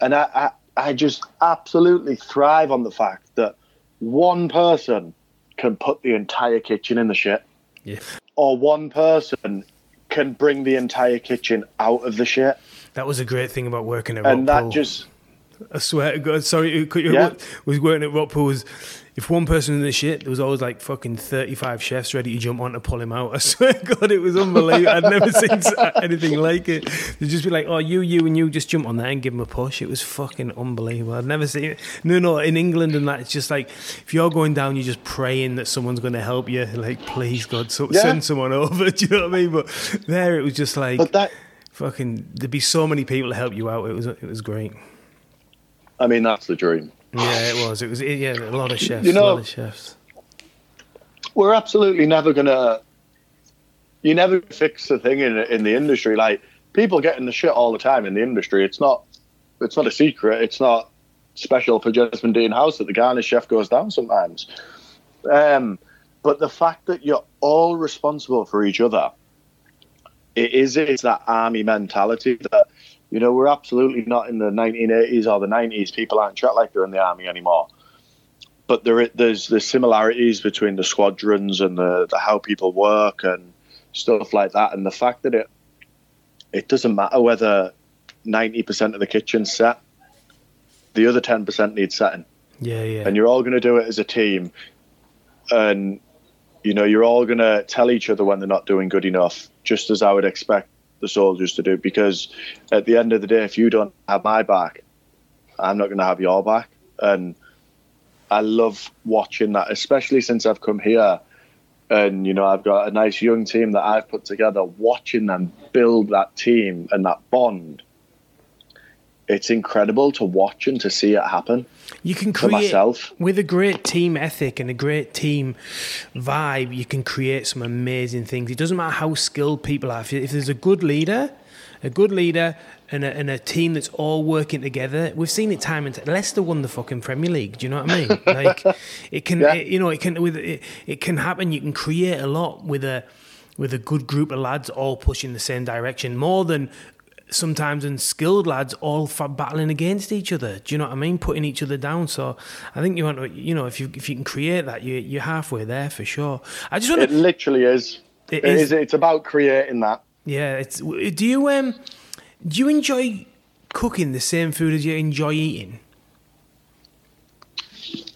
[SPEAKER 2] And I, I, I just absolutely thrive on the fact that one person can put the entire kitchen in the shit,
[SPEAKER 1] Yeah.
[SPEAKER 2] or one person can bring the entire kitchen out of the shit.
[SPEAKER 1] That was a great thing about working at Rockpool.
[SPEAKER 2] And
[SPEAKER 1] Rockpool.
[SPEAKER 2] that just,
[SPEAKER 1] I swear to God, sorry,
[SPEAKER 2] Yeah.
[SPEAKER 1] was working at Rockpool was if one person in the shit, there was always like fucking thirty five chefs ready to jump on to pull him out. I swear to God, it was unbelievable. I'd never seen anything like it. They'd just be like, "Oh, you, you, and you, just jump on there and give him a push." It was fucking unbelievable. I'd never seen it. No, no, in England and that, it's just like if you're going down, you're just praying that someone's going to help you. Like, please God, so,
[SPEAKER 2] Yeah.
[SPEAKER 1] send someone over. Do you know what I mean? But there, it was just like
[SPEAKER 2] but that,
[SPEAKER 1] fucking. There'd be so many people to help you out. It was, it was great.
[SPEAKER 2] I mean, that's the dream.
[SPEAKER 1] Yeah, it was. It was. Yeah, a lot of chefs.
[SPEAKER 2] You know-
[SPEAKER 1] a lot of chefs.
[SPEAKER 2] we're absolutely never gonna. You never fix the thing in in the industry. Like people get in the shit all the time in the industry. It's not. It's not a secret. It's not special for Jesmond Dene House that the garnish chef goes down sometimes. Um, but the fact that you're all responsible for each other, it is it's that army mentality that you know we're absolutely not in the 1980s or the 90s. People aren't treated like they're in the army anymore. but there there's the similarities between the squadrons and the, the how people work and stuff like that, and the fact that it it doesn't matter whether ninety percent of the kitchen's set, the other ten percent needs setting.
[SPEAKER 1] Yeah, yeah.
[SPEAKER 2] And you're all going to do it as a team, and you know you're all going to tell each other when they're not doing good enough, just as I would expect the soldiers to do. Because at the end of the day, if you don't have my back, I'm not going to have your back, and I love watching that, especially since I've come here and you know I've got a nice young team that I've put together. Watching them build that team and that bond, it's incredible to watch and to see it happen.
[SPEAKER 1] You can create with a great team ethic and a great team vibe. You can create some amazing things. It doesn't matter how skilled people are. If, if there's a good leader, a good leader and a, and a team that's all working together. We've seen it time and time. Leicester won the fucking Premier League. Do you know what I mean? Like it can, yeah. it, you know, it can with it, it can happen. You can create a lot with a with a good group of lads all pushing the same direction more than sometimes unskilled lads all battling against each other. Do you know what I mean? Putting each other down. So I think you want to, you know, if you if you can create that, you you're halfway there for sure. I just want to,
[SPEAKER 2] it literally is. It, it is. is. It's about creating that.
[SPEAKER 1] Yeah. It's. Do you um do you enjoy cooking the same food as you enjoy eating?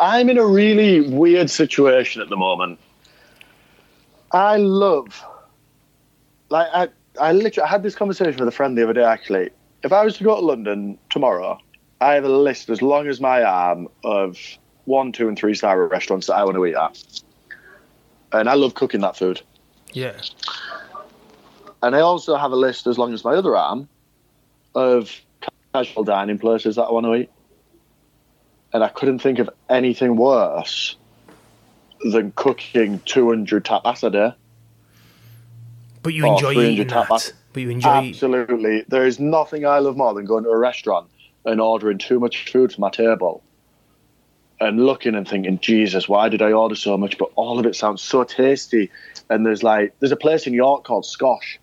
[SPEAKER 2] I'm in a really weird situation at the moment. I love, like, I, I literally I had this conversation with a friend the other day. Actually, if I was to go to London tomorrow, I have a list as long as my arm of one, two, and three star restaurants that I want to eat at, and I love cooking that food.
[SPEAKER 1] Yeah.
[SPEAKER 2] And I also have a list as long as my other arm of casual dining places that I want to eat. And I couldn't think of anything worse than cooking 200 tapas a day.
[SPEAKER 1] But you enjoy eating tapas. that. But you enjoy
[SPEAKER 2] Absolutely. Eating. There is nothing I love more than going to a restaurant and ordering too much food for my table and looking and thinking, Jesus, why did I order so much? But all of it sounds so tasty. And there's like, there's a place in York called Skosh.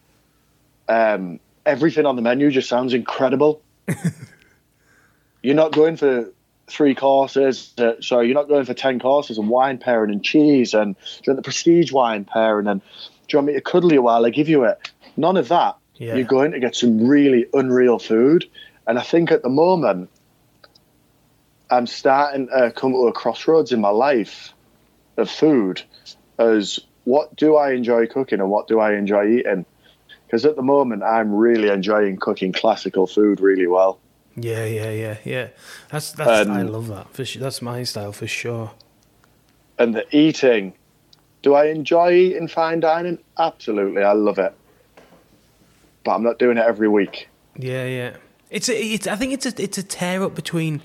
[SPEAKER 2] Um, everything on the menu just sounds incredible. you're not going for three courses. Uh, sorry, you're not going for ten courses and wine pairing and cheese and the prestige wine pairing and do you want me to cuddle you while I give you it? None of that. Yeah. You're going to get some really unreal food. And I think at the moment, I'm starting to come to a crossroads in my life of food as what do I enjoy cooking and what do I enjoy eating? because at the moment I'm really enjoying cooking classical food really well.
[SPEAKER 1] Yeah, yeah, yeah, yeah. That's that's um, I love that. For sure. That's my style for sure.
[SPEAKER 2] And the eating, do I enjoy eating fine dining? Absolutely, I love it. But I'm not doing it every week.
[SPEAKER 1] Yeah, yeah. It's a, it's. I think it's a, it's a tear up between.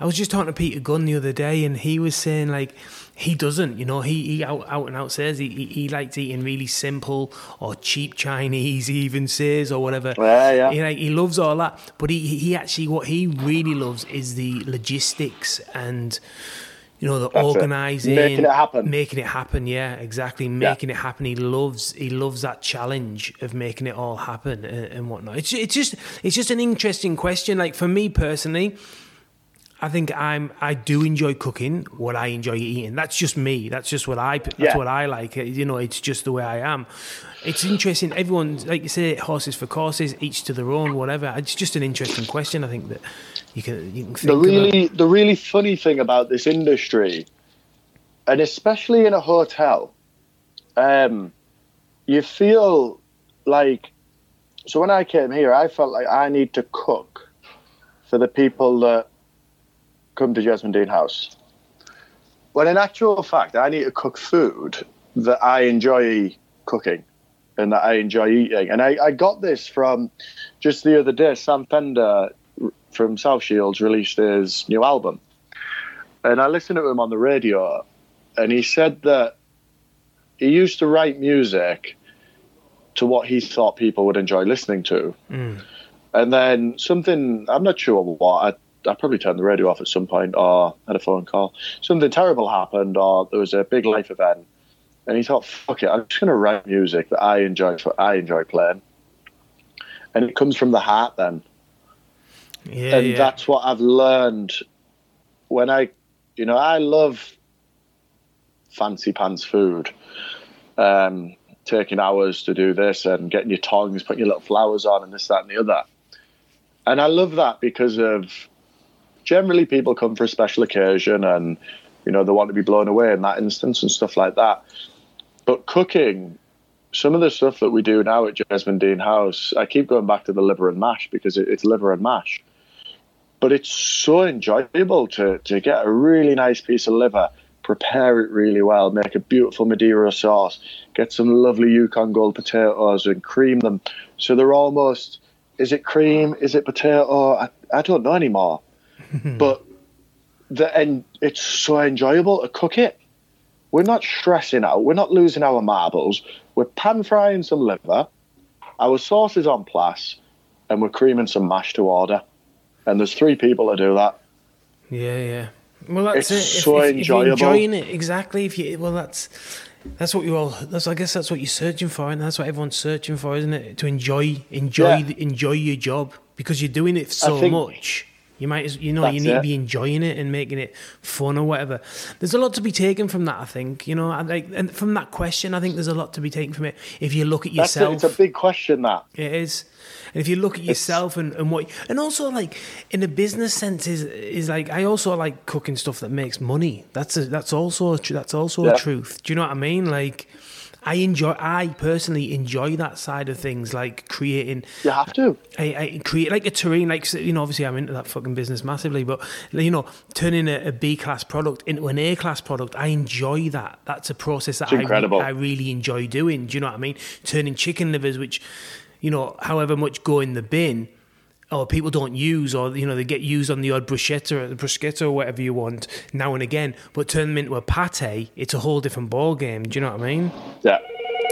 [SPEAKER 1] I was just talking to Peter Gunn the other day, and he was saying like he doesn't. You know, he, he out, out and out says he, he, he likes eating really simple or cheap Chinese. He even says or whatever.
[SPEAKER 2] Yeah, yeah.
[SPEAKER 1] He, like, he loves all that, but he he actually what he really loves is the logistics and you know the That's organizing,
[SPEAKER 2] it. making it happen,
[SPEAKER 1] making it happen. Yeah, exactly, making yeah. it happen. He loves he loves that challenge of making it all happen and, and whatnot. It's it's just it's just an interesting question. Like for me personally I think I'm I do enjoy cooking what I enjoy eating. That's just me. That's just what I that's yeah. what I like. You know, it's just the way I am. It's interesting. Everyone, like you say, horses for courses, each to their own, whatever. It's just an interesting question. I think that you can you can
[SPEAKER 2] the really about. the really funny thing about this industry, and especially in a hotel, um, you feel like. So when I came here, I felt like I need to cook for the people that come to Jesmond Dene House. When in actual fact, I need to cook food that I enjoy cooking and that I enjoy eating. And I, I got this from just the other day. Sam Fender from South Shields released his new album. And I listened to him on the radio, and he said that he used to write music to what he thought people would enjoy listening to. Mm. And then something, I'm not sure what, I probably turned the radio off at some point or had a phone call. Something terrible happened or there was a big life event. And he thought, fuck it, I'm just going to write music that I enjoy, I enjoy playing. And it comes from the heart then.
[SPEAKER 1] Yeah,
[SPEAKER 2] and
[SPEAKER 1] yeah.
[SPEAKER 2] that's what I've learned when I, you know, I love fancy pants food. Um, taking hours to do this and getting your tongs, putting your little flowers on, and this, that, and the other. And I love that because of generally people come for a special occasion and you know they want to be blown away in that instance and stuff like that. But cooking, some of the stuff that we do now at Jesmond Dene House, I keep going back to the liver and mash because it, it's liver and mash. But it's so enjoyable to to get a really nice piece of liver prepare it really well, make a beautiful Madeira sauce, get some lovely Yukon Gold potatoes and cream them. So they're almost, is it cream? Is it potato? I, I don't know anymore. but the and it's so enjoyable to cook it. We're not stressing out. We're not losing our marbles. We're pan frying some liver. Our sauce is on plus, and we're creaming some mash to order. And there's three people that do that.
[SPEAKER 1] Yeah, yeah. Well, that's
[SPEAKER 2] It's
[SPEAKER 1] it.
[SPEAKER 2] so
[SPEAKER 1] if,
[SPEAKER 2] enjoyable.
[SPEAKER 1] If you're enjoying it, exactly. If you well, that's that's what you're all. That's I guess that's what you're searching for, and that's what everyone's searching for, isn't it? To enjoy, enjoy,
[SPEAKER 2] Yeah.
[SPEAKER 1] enjoy your job because you're doing it so
[SPEAKER 2] think-
[SPEAKER 1] much. You might, as you know, you
[SPEAKER 2] That's
[SPEAKER 1] need to be enjoying it and making it fun or whatever. There's a lot to be taken from that, I think. You know, like, and from that question, I think there's a lot to be taken from it. If you look at
[SPEAKER 2] it.
[SPEAKER 1] yourself,
[SPEAKER 2] It's a big question that.
[SPEAKER 1] it is. And if you look at yourself and, and what and also like in a business sense is is like I also like cooking stuff that makes money. That's a, that's also a, tr- that's also
[SPEAKER 2] Yeah.
[SPEAKER 1] a truth. Do you know what I mean? Like I enjoy I personally enjoy that side of things like creating
[SPEAKER 2] You have to.
[SPEAKER 1] I, I create like a terrine, like you know, obviously I'm into that fucking business massively, but you know, turning a, a B class product into an A class product, I enjoy that. That's a process that I, I really enjoy doing. Do you know what I mean? Turning chicken livers, which you know, however much go in the bin. Or people don't use, or you know, they get used on the odd bruschetta or the bruschetta or whatever you want now and again. But turn them into a pate, it's a whole different ball game. Do you know what I mean?
[SPEAKER 2] Yeah.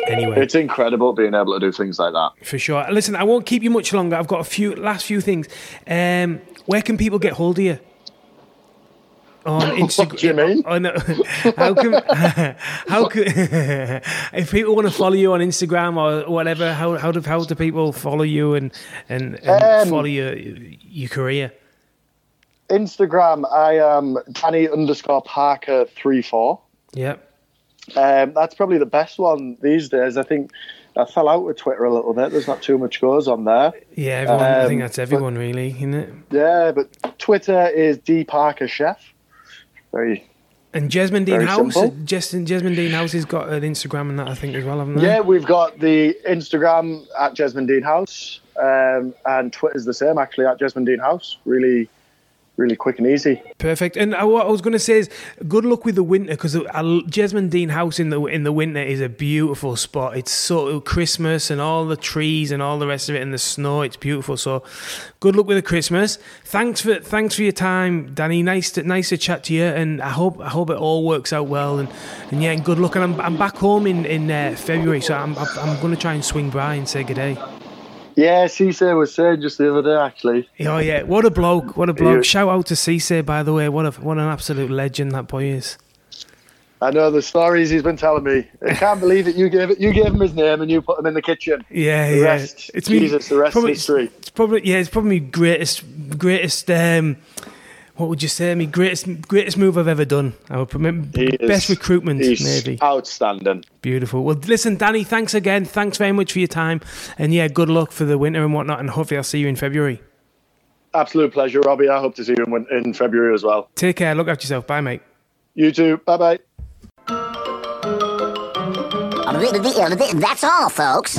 [SPEAKER 1] Anyway,
[SPEAKER 2] It's incredible being able to do things like that.
[SPEAKER 1] for sure. Listen, I won't keep you much longer. I've got a few last few things. Um, where can people get hold of you? On Instagram.
[SPEAKER 2] What do you mean?
[SPEAKER 1] On, how can how can if people want to follow you on Instagram or whatever? How how do how do people follow you and and, and
[SPEAKER 2] Um,
[SPEAKER 1] follow your your career?
[SPEAKER 2] Instagram, I am Danny underscore Parker three four.
[SPEAKER 1] Yeah.
[SPEAKER 2] Um, that's probably the best one these days. I think I fell out with Twitter a little bit. There's not too much goes on there.
[SPEAKER 1] Yeah, everyone. I think
[SPEAKER 2] Um,
[SPEAKER 1] that's everyone, really, isn't it?
[SPEAKER 2] Yeah, but Twitter is D Parker Chef. Very.
[SPEAKER 1] And Jesmond
[SPEAKER 2] Dene
[SPEAKER 1] House. Jesmond Jesmond Dene House has got an Instagram and that I think as well, haven't they?
[SPEAKER 2] Yeah, we've got the Instagram at Jesmond Dene House, um, and Twitter's the same actually at Jesmond Dene House. Really, really quick and easy.
[SPEAKER 1] Perfect. And uh, what I was going to say is, good luck with the winter because Jesmond Dene House in the in the winter is a beautiful spot. It's sort of Christmas and all the trees and all the rest of it and the snow. It's beautiful. So, good luck with the Christmas. Thanks for thanks for your time, Danny. Nice to nice to chat to you. And I hope I hope it all works out well. And, and yeah, and good luck. And I'm, I'm back home in in uh, February, so I'm, I'm going to try and swing by and say good day.
[SPEAKER 2] Yeah, Cisse was saying just the other day actually.
[SPEAKER 1] Oh yeah, what a bloke! What a bloke!
[SPEAKER 2] Yeah.
[SPEAKER 1] Shout out to Cisse, by the way. What a what an absolute legend that boy is.
[SPEAKER 2] I know the stories he's been telling me. I can't believe it. You gave it. You gave him his name and you put him in the kitchen.
[SPEAKER 1] Yeah,
[SPEAKER 2] The
[SPEAKER 1] yeah.
[SPEAKER 2] rest- Jesus, the rest
[SPEAKER 1] probably,
[SPEAKER 2] is history.
[SPEAKER 1] It's probably yeah, it's probably greatest greatest um what would you say? My greatest greatest move I've ever done. I would put
[SPEAKER 2] He is-
[SPEAKER 1] best recruitment
[SPEAKER 2] He's
[SPEAKER 1] maybe.
[SPEAKER 2] outstanding.
[SPEAKER 1] Beautiful. Well, listen, Danny, thanks again. Thanks very much for your time, and yeah, good luck for the winter and whatnot. And hopefully, I'll see you in February.
[SPEAKER 2] Absolute pleasure, Robbie. I hope to see you in, in February as well.
[SPEAKER 1] Take care. Look after yourself. Bye, mate.
[SPEAKER 2] You too. Bye bye.
[SPEAKER 3] That's all, folks.